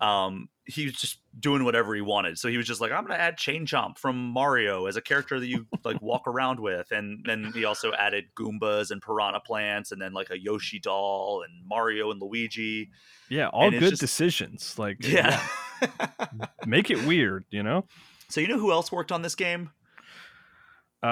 Speaker 1: um, he was just doing whatever he wanted. So he was just like, I'm going to add Chain Chomp from Mario as a character that you like walk around with. And then he also added Goombas and Piranha Plants and then like a Yoshi doll and Mario and Luigi.
Speaker 2: Yeah, all and good just, decisions. Like,
Speaker 1: yeah.
Speaker 2: make it weird, you know?
Speaker 1: So you know who else worked on this game?
Speaker 2: Uh,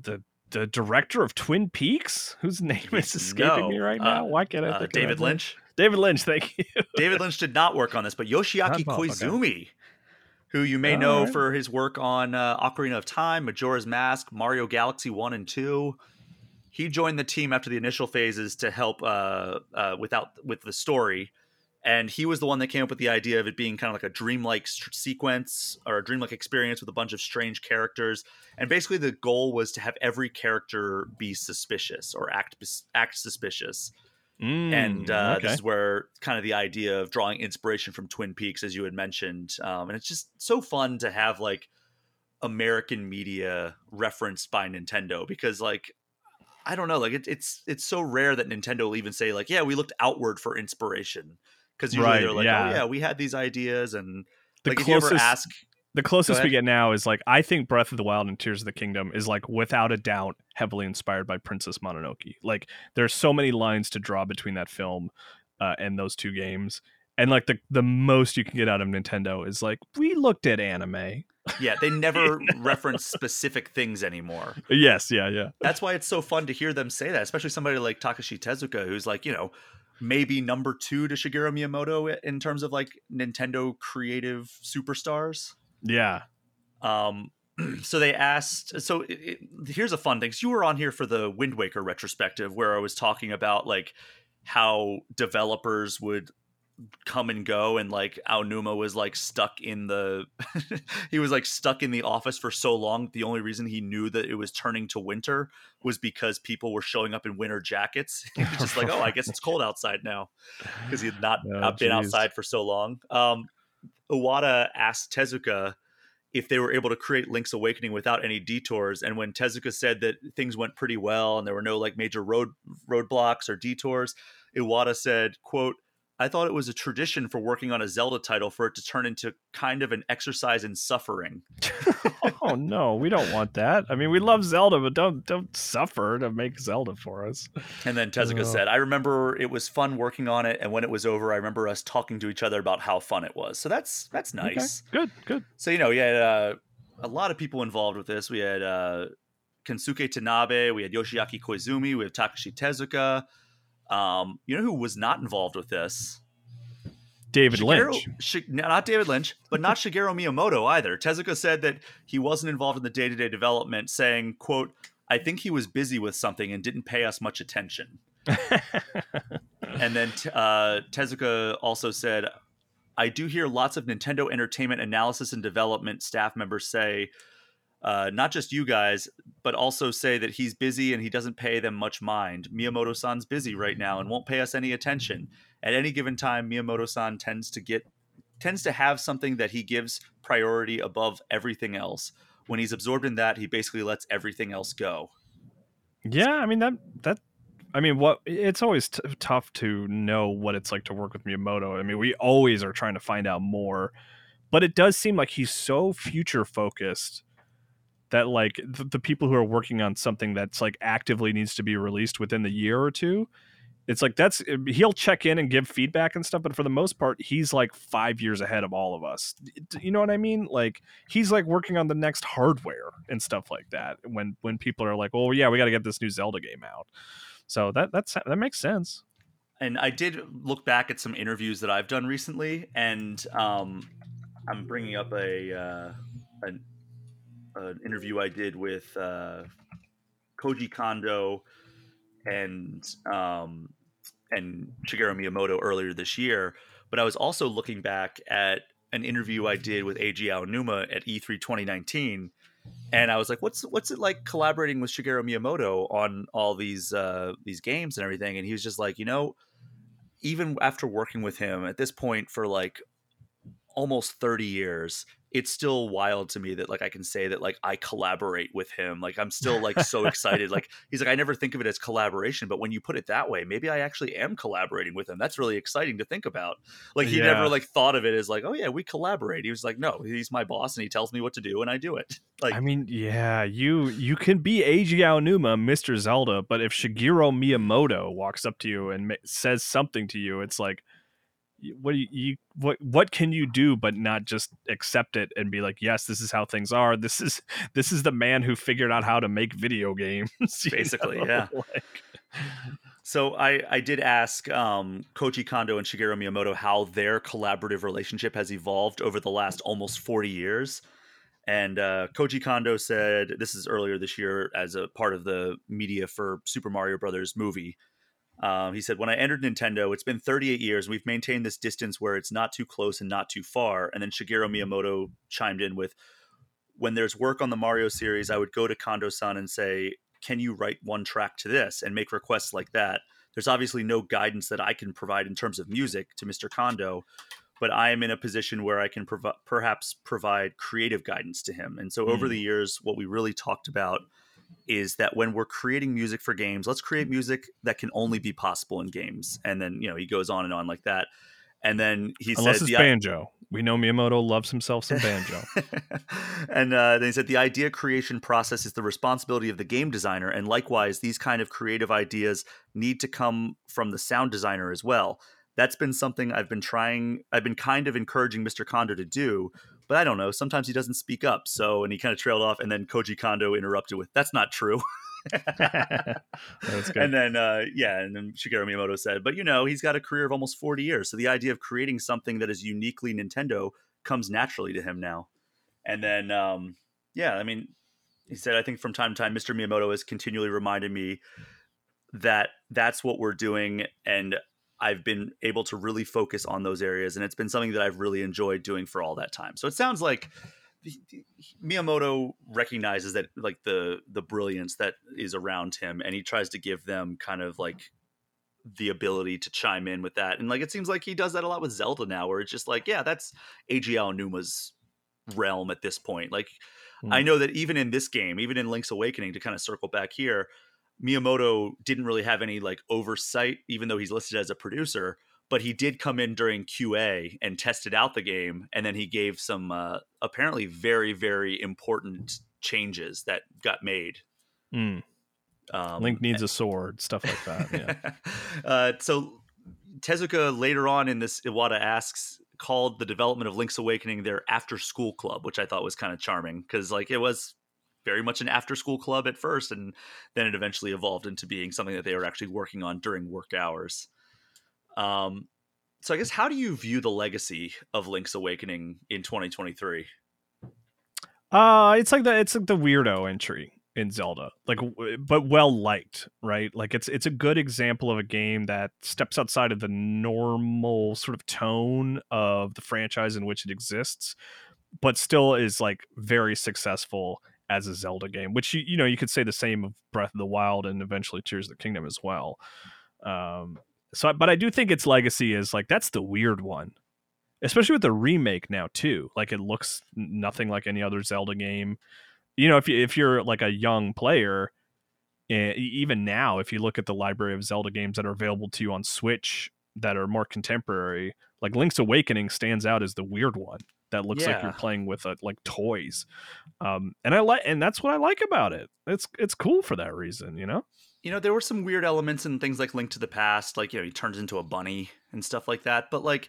Speaker 2: the the director of Twin Peaks, whose name is escaping no. me right uh, now. Why can't I? Uh,
Speaker 1: David Lynch.
Speaker 2: David Lynch, thank you.
Speaker 1: David Lynch did not work on this, but Yoshiaki Koizumi, okay. who you may All know right. for his work on uh, Ocarina of Time, Majora's Mask, Mario Galaxy 1 and 2, he joined the team after the initial phases to help uh, uh, without with the story. And he was the one that came up with the idea of it being kind of like a dreamlike st- sequence or a dreamlike experience with a bunch of strange characters. And basically, the goal was to have every character be suspicious or act act suspicious Mm, and uh, okay. this is where kind of the idea of drawing inspiration from Twin Peaks, as you had mentioned, um, and it's just so fun to have like American media referenced by Nintendo because like I don't know, like it, it's it's so rare that Nintendo will even say like, yeah, we looked outward for inspiration because usually right, they're like, oh, yeah. oh yeah, we had these ideas and the like closest... if you ever ask
Speaker 2: the closest we get now is like I think Breath of the Wild and Tears of the Kingdom is like without a doubt heavily inspired by Princess Mononoke. Like there's so many lines to draw between that film uh, and those two games, and like the the most you can get out of Nintendo is like we looked at anime.
Speaker 1: Yeah, they never reference specific things anymore.
Speaker 2: Yes, yeah, yeah.
Speaker 1: That's why it's so fun to hear them say that, especially somebody like Takashi Tezuka, who's like you know maybe number two to Shigeru Miyamoto in terms of like Nintendo creative superstars.
Speaker 2: Yeah.
Speaker 1: Um, so they asked. So it, it, here's a fun thing. So you were on here for the Wind Waker retrospective, where I was talking about like how developers would come and go and like Aonuma was like stuck in the he was like stuck in the office for so long the only reason he knew that it was turning to winter was because people were showing up in winter jackets he was just like oh I guess it's cold outside now because he had not, oh, not been outside for so long um Iwata asked Tezuka if they were able to create Link's Awakening without any detours. And when Tezuka said that things went pretty well and there were no like major road roadblocks or detours, Iwata said, "quote I thought it was a tradition for working on a Zelda title for it to turn into kind of an exercise in suffering.
Speaker 2: oh no, we don't want that. I mean, we love Zelda, but don't don't suffer to make Zelda for us.
Speaker 1: And then Tezuka said, "I remember it was fun working on it, and when it was over, I remember us talking to each other about how fun it was." So that's that's nice.
Speaker 2: Okay. Good, good.
Speaker 1: So you know, yeah, uh, a lot of people involved with this. We had uh, Kensuke Tanabe, we had Yoshiaki Koizumi, we have Takashi Tezuka. Um, you know who was not involved with this?
Speaker 2: David Shigeru, Lynch. Sh-
Speaker 1: not David Lynch, but not Shigeru Miyamoto either. Tezuka said that he wasn't involved in the day-to-day development, saying, quote, I think he was busy with something and didn't pay us much attention. and then uh, Tezuka also said, I do hear lots of Nintendo Entertainment analysis and development staff members say uh, not just you guys, but also say that he's busy and he doesn't pay them much mind. Miyamoto san's busy right now and won't pay us any attention. At any given time, Miyamoto san tends to get tends to have something that he gives priority above everything else. When he's absorbed in that, he basically lets everything else go.
Speaker 2: Yeah, I mean that that I mean, what it's always t- tough to know what it's like to work with Miyamoto. I mean, we always are trying to find out more, but it does seem like he's so future focused that like the, the people who are working on something that's like actively needs to be released within the year or two it's like that's eh, he'll check in and give feedback and stuff but for the most part he's like five years ahead of all of us you know what i mean like he's like working on the next hardware and stuff like that when when people are like oh yeah we got to get this new zelda game out so that that's that makes sense
Speaker 1: and i did look back at some interviews that i've done recently and um i'm bringing up a uh an an interview I did with uh, Koji Kondo and um, and Shigeru Miyamoto earlier this year. But I was also looking back at an interview I did with Eiji Aonuma at E3 2019, and I was like, "What's what's it like collaborating with Shigeru Miyamoto on all these uh, these games and everything?" And he was just like, "You know, even after working with him at this point for like almost 30 years it's still wild to me that like i can say that like i collaborate with him like i'm still like so excited like he's like i never think of it as collaboration but when you put it that way maybe i actually am collaborating with him that's really exciting to think about like he yeah. never like thought of it as like oh yeah we collaborate he was like no he's my boss and he tells me what to do and i do it like i
Speaker 2: mean yeah you you can be Eiji Aonuma Mr. Zelda but if Shigeru Miyamoto walks up to you and ma- says something to you it's like what do you, you, what what can you do but not just accept it and be like yes this is how things are this is this is the man who figured out how to make video games
Speaker 1: basically know? yeah like... so i i did ask um koji kondo and shigeru miyamoto how their collaborative relationship has evolved over the last almost 40 years and uh, Koji Kondo said this is earlier this year as a part of the media for Super Mario Brothers movie. Um, he said, When I entered Nintendo, it's been 38 years. We've maintained this distance where it's not too close and not too far. And then Shigeru mm-hmm. Miyamoto chimed in with, When there's work on the Mario series, I would go to Kondo san and say, Can you write one track to this? and make requests like that. There's obviously no guidance that I can provide in terms of music to Mr. Kondo, but I am in a position where I can prov- perhaps provide creative guidance to him. And so mm. over the mm. years, what we really talked about is that when we're creating music for games, let's create mm-hmm. music that can only be possible in games. And then, you know, he goes on and on like that. And then he Unless
Speaker 2: says, it's banjo. We know Miyamoto loves himself some banjo.
Speaker 1: and uh, then he said, the idea creation process is the responsibility of the game designer. And likewise, these kind of creative ideas need to come from the sound designer as well. That's been something I've been trying, I've been kind of encouraging Mr. Kondo to do, but I don't know. Sometimes he doesn't speak up. So, and he kind of trailed off. And then Koji Kondo interrupted with, that's not true. and then, uh, yeah, and then Shigeru Miyamoto said, but you know, he's got a career of almost 40 years. So the idea of creating something that is uniquely Nintendo comes naturally to him now. And then, um, yeah, I mean, he said, I think from time to time, Mr. Miyamoto has continually reminded me that that's what we're doing. And I've been able to really focus on those areas, and it's been something that I've really enjoyed doing for all that time. So it sounds like Miyamoto recognizes that like the the brilliance that is around him, and he tries to give them kind of like the ability to chime in with that. And like it seems like he does that a lot with Zelda now, where it's just like, yeah, that's Eiji Aonuma's realm at this point. Like mm. I hmm. know that even in this game, even in Link's Awakening, to kind of circle back here, Miyamoto didn't really have any like oversight, even though he's listed as a producer. But he did come in during QA and tested out the game, and then he gave some uh, apparently very, very important changes that got made.
Speaker 2: Mm. Um, Link needs and- a sword, stuff like that.
Speaker 1: Yeah. uh, so Tezuka later on in this, Iwata asks, called the development of Link's Awakening their after school club, which I thought was kind of charming because like it was very much an after school club at first, and then it eventually evolved into being something that they were actually working on during work hours. Um, so I guess how do you view the legacy of Link's Awakening in 2023? Uh,
Speaker 2: it's like the it's like the weirdo entry in Zelda, like but well liked, right? Like it's it's a good example of a game that steps outside of the normal sort of tone of the franchise in which it exists, but still is like very successful as a Zelda game, which you, you know you could say the same of Breath of the Wild and eventually Tears of the Kingdom as well. Um, so, but I do think its legacy is like that's the weird one, especially with the remake now too. Like it looks nothing like any other Zelda game. You know, if you if you're like a young player, eh, even now, if you look at the library of Zelda games that are available to you on Switch that are more contemporary, like Link's Awakening stands out as the weird one that looks yeah. like you're playing with uh, like toys. Um, and I like, and that's what I like about it. It's it's cool for that reason, you know.
Speaker 1: You know, there were some weird elements in things like Link to the Past, like you know he turns into a bunny and stuff like that. But like,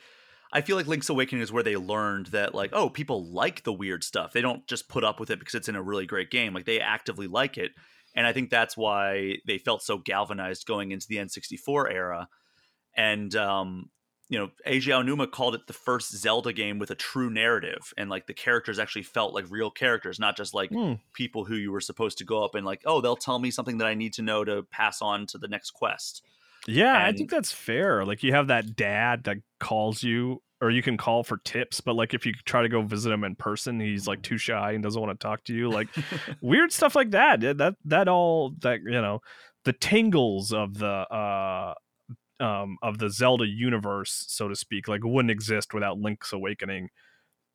Speaker 1: I feel like Link's Awakening is where they learned that like, oh, people like the weird stuff. They don't just put up with it because it's in a really great game. Like they actively like it, and I think that's why they felt so galvanized going into the N64 era and um, you know, Eiji Aonuma called it the first Zelda game with a true narrative, and like the characters actually felt like real characters, not just like mm. people who you were supposed to go up and like, oh, they'll tell me something that I need to know to pass on to the next quest.
Speaker 2: Yeah, and, I think that's fair. Like you have that dad that calls you, or you can call for tips, but like if you try to go visit him in person, he's like too shy and doesn't want to talk to you. Like weird stuff like that. That that all that you know, the tingles of the uh um, of the Zelda universe, so to speak, like wouldn't exist without Link's Awakening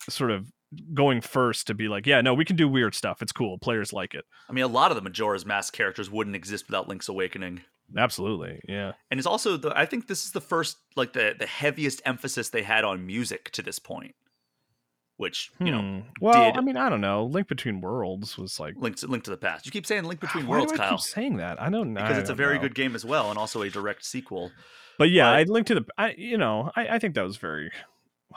Speaker 2: sort of going first to be like, yeah, no, we can do weird stuff. It's cool. Players like it.
Speaker 1: I mean, a lot of the Majora's Mask characters wouldn't exist without Link's Awakening.
Speaker 2: Absolutely, yeah.
Speaker 1: And it's also the I think this is the first like the the heaviest emphasis they had on music to this point which you know. Hmm.
Speaker 2: Well, did... I mean, I don't know. Link Between Worlds was like
Speaker 1: linked to, to the past. You keep saying Link Between Worlds, Kyle. Keep
Speaker 2: saying that I don't
Speaker 1: know because
Speaker 2: it's
Speaker 1: a very know. good game as well, and also a direct sequel.
Speaker 2: But yeah, but... I link to the. I you know I, I think that was very.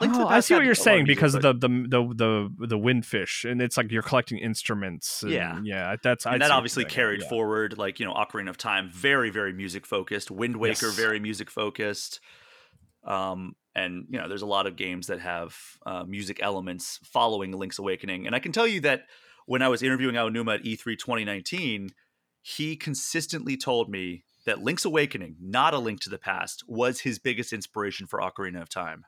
Speaker 2: Oh, I see what you're saying because of the, the the the the windfish and it's like you're collecting instruments. yeah, yeah, that's
Speaker 1: and that obviously carried yeah. forward. Like you know, Ocarina of Time, very very music focused. Wind Waker, yes. very music focused. Um, and you know there's a lot of games that have uh, music elements following link's awakening and i can tell you that when i was interviewing aonuma at e3 2019 he consistently told me that link's awakening not a link to the past was his biggest inspiration for ocarina of time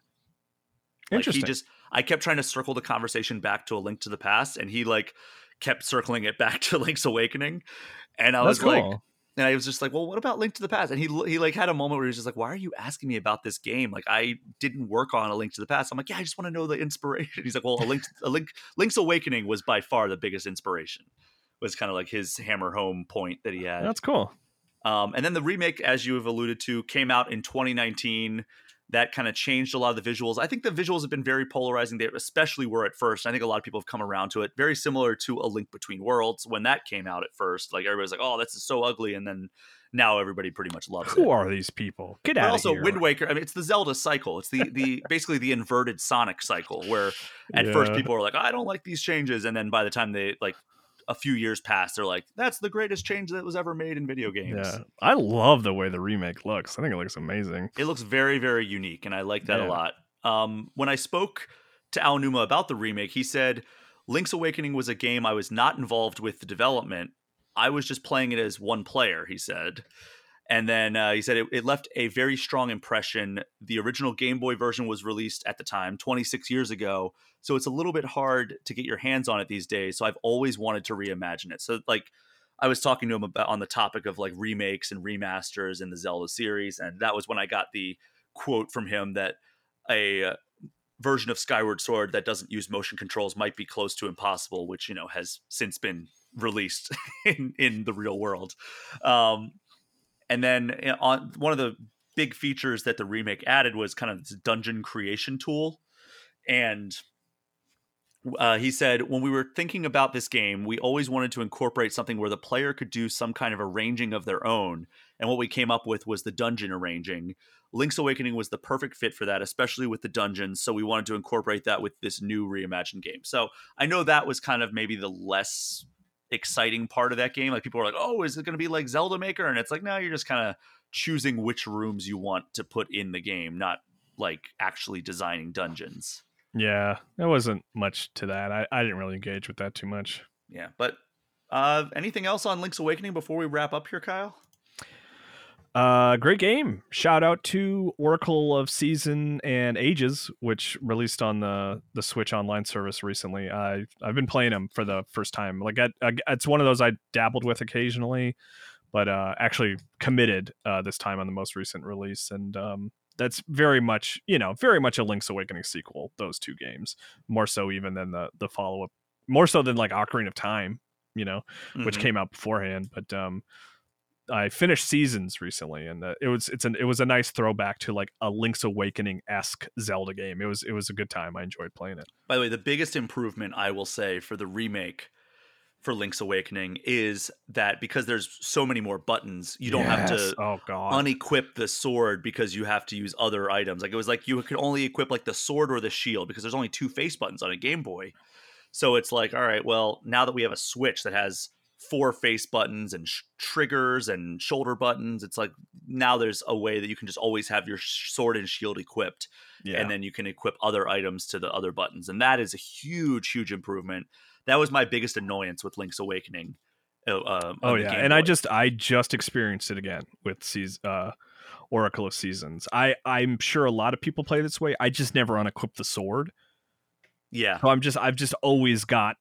Speaker 1: Interesting. Like he just i kept trying to circle the conversation back to a link to the past and he like kept circling it back to link's awakening and i That's was cool. like and I was just like, well, what about Link to the Past? And he he like had a moment where he was just like, why are you asking me about this game? Like I didn't work on a Link to the Past. I'm like, yeah, I just want to know the inspiration. He's like, well, a Link, a Link, Link's Awakening was by far the biggest inspiration. Was kind of like his hammer home point that he had.
Speaker 2: That's cool.
Speaker 1: Um, and then the remake, as you have alluded to, came out in 2019 that kind of changed a lot of the visuals. I think the visuals have been very polarizing. They especially were at first. I think a lot of people have come around to it. Very similar to A Link Between Worlds when that came out at first. Like everybody's like, "Oh, that's so ugly," and then now everybody pretty much loves
Speaker 2: Who
Speaker 1: it.
Speaker 2: Who are these people? Get out.
Speaker 1: Also, Wind Waker. I mean, it's the Zelda cycle. It's the the basically the inverted Sonic cycle where at yeah. first people are like, "I don't like these changes," and then by the time they like a few years past, they're like, that's the greatest change that was ever made in video games. Yeah.
Speaker 2: I love the way the remake looks. I think it looks amazing.
Speaker 1: It looks very, very unique, and I like that yeah. a lot. Um, when I spoke to Aonuma about the remake, he said, Link's Awakening was a game I was not involved with the development. I was just playing it as one player, he said. And then uh, he said it, it, left a very strong impression. The original Game Boy version was released at the time, 26 years ago. So it's a little bit hard to get your hands on it these days. So I've always wanted to reimagine it. So, like, I was talking to him about on the topic of like remakes and remasters in the Zelda series. And that was when I got the quote from him that a uh, version of Skyward Sword that doesn't use motion controls might be close to impossible, which, you know, has since been released in, in the real world. Um, and then eh, on one of the big features that the remake added was kind of this dungeon creation tool. And uh, he said, when we were thinking about this game, we always wanted to incorporate something where the player could do some kind of arranging of their own. And what we came up with was the dungeon arranging. Link's Awakening was the perfect fit for that, especially with the dungeons. So we wanted to incorporate that with this new reimagined game. So I know that was kind of maybe the less exciting part of that game. Like people are like, "Oh, is it going to be like Zelda Maker?" And it's like, no, you're just kind of choosing which rooms you want to put in the game, not like actually designing dungeons.
Speaker 2: Yeah, there wasn't much to that. I, I didn't really engage with that too much.
Speaker 1: Yeah, but uh, anything else on Link's Awakening before we wrap up here, Kyle?
Speaker 2: Uh, great game. Shout out to Oracle of Season and Ages, which released on the the Switch online service recently. I I've been playing them for the first time. Like I, I, it's one of those I dabbled with occasionally, but uh, actually committed uh, this time on the most recent release, and um, that's very much you know very much a Link's Awakening sequel. Those two games more so even than the the follow up, more so than like Ocarina of Time, you know, mm-hmm. which came out beforehand, but um I finished seasons recently, and uh, it was it's an it was a nice throwback to like a Link's Awakening esque Zelda game. It was it was a good time. I enjoyed playing it.
Speaker 1: By the way, the biggest improvement I will say for the remake for Link's Awakening is that because there's so many more buttons, you don't yes. have to oh, unequip the sword because you have to use other items. Like it was like you could only equip like the sword or the shield because there's only two face buttons on a Game Boy. So it's like, all right, well, now that we have a Switch that has four face buttons and sh- triggers and shoulder buttons. It's like now there's a way that you can just always have your sword and shield equipped, yeah. and then you can equip other items to the other buttons, and that is a huge, huge improvement. That was my biggest annoyance with Link's Awakening.
Speaker 2: Uh, oh, um, oh yeah, and I just I just experienced it again with season, uh, Oracle of Seasons. I I'm sure a lot of people play this way. I just never unequip the sword.
Speaker 1: Yeah.
Speaker 2: So I'm just I've just always got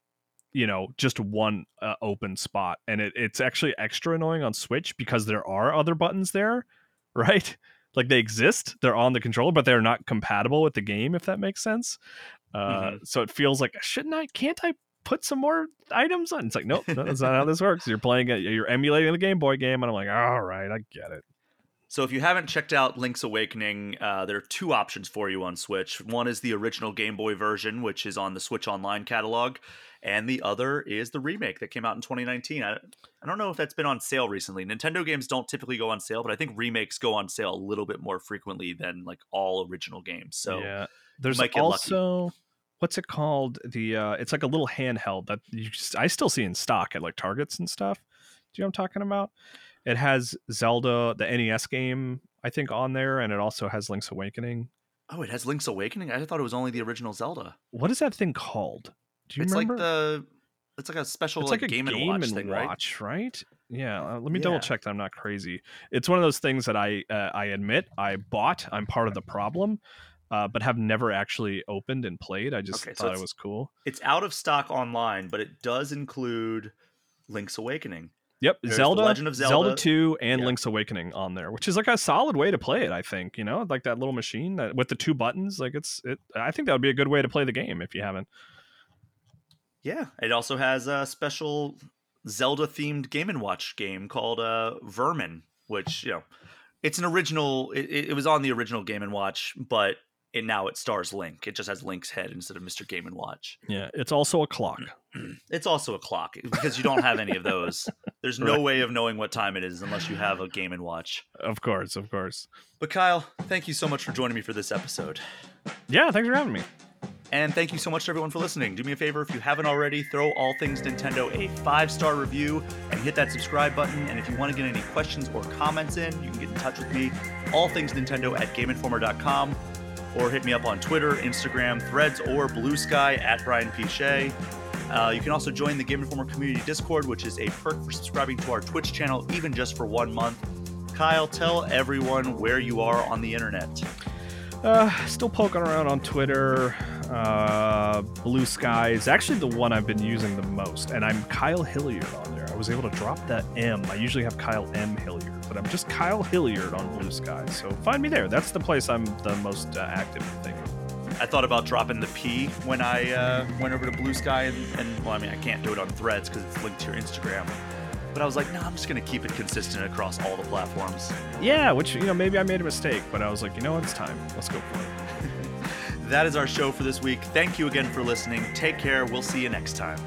Speaker 2: you know just one uh, open spot and it, it's actually extra annoying on switch because there are other buttons there right like they exist they're on the controller but they're not compatible with the game if that makes sense uh, mm-hmm. so it feels like shouldn't i can't i put some more items on it's like nope no, that's not how this works you're playing a, you're emulating the game boy game and i'm like all right i get it
Speaker 1: so if you haven't checked out Link's Awakening, uh, there are two options for you on Switch. One is the original Game Boy version, which is on the Switch Online catalog, and the other is the remake that came out in 2019. I, I don't know if that's been on sale recently. Nintendo games don't typically go on sale, but I think remakes go on sale a little bit more frequently than like all original games. So yeah,
Speaker 2: there's also lucky. what's it called? The uh, it's like a little handheld that you just, I still see in stock at like Targets and stuff. Do you know what I'm talking about? It has Zelda, the NES game, I think, on there, and it also has Link's Awakening.
Speaker 1: Oh, it has Link's Awakening. I thought it was only the original Zelda.
Speaker 2: What is that thing called?
Speaker 1: Do you it's remember? like the it's like a special it's like, like a game, game and watch, and thing, watch right? right?
Speaker 2: Yeah, uh, let me yeah. double check that I'm not crazy. It's one of those things that I uh, I admit I bought. I'm part of the problem, uh, but have never actually opened and played. I just okay, thought so it was cool.
Speaker 1: It's out of stock online, but it does include Link's Awakening.
Speaker 2: Yep, There's Zelda, Legend of Zelda, Zelda 2, and Link's Awakening on there, which is like a solid way to play it. I think you know, like that little machine that with the two buttons. Like it's it. I think that would be a good way to play the game if you haven't
Speaker 1: yeah, it also has a special Zelda themed Game and Watch game called uh, Vermin, which you know, it's an original. It, it was on the original Game and Watch, but it now it stars Link. It just has Link's head instead of Mr. Game and Watch.
Speaker 2: Yeah, it's also a clock.
Speaker 1: Mm. it's also a clock because you don't have any of those. There's no right. way of knowing what time it is unless you have a Game and Watch.
Speaker 2: Of course, of course.
Speaker 1: But Kyle, thank you so much for joining me for this episode.
Speaker 2: Yeah, thanks for having me.
Speaker 1: And thank you so much to everyone for listening. Do me a favor, if you haven't already, throw all things Nintendo a five star review and hit that subscribe button. And if you want to get any questions or comments in, you can get in touch with me, all things Nintendo at gameinformer.com, or hit me up on Twitter, Instagram, Threads, or Blue Sky at Brian P Shea. Uh, you can also join the Game Informer Community Discord, which is a perk for subscribing to our Twitch channel, even just for one month. Kyle, tell everyone where you are on the internet.
Speaker 2: Uh, still poking around on Twitter, uh, Blue Sky is actually the one I've been using the most, and I'm Kyle Hilliard on there. I was able to drop that M. I usually have Kyle M Hilliard, but I'm just Kyle Hilliard on Blue Sky. So find me there. That's the place I'm the most uh, active. I think.
Speaker 1: I thought about dropping the P when I uh, went over to Blue Sky, and, and, well, I mean, I can't do it on Threads because it's linked to your Instagram. But I was like, no, I'm just gonna keep it consistent across all the platforms.
Speaker 2: Yeah, which you know, maybe I made a mistake, but I was like, you know, what? it's time. Let's go for it
Speaker 1: that is our show for this week. Thank you again for listening. Take care. We'll see you next time.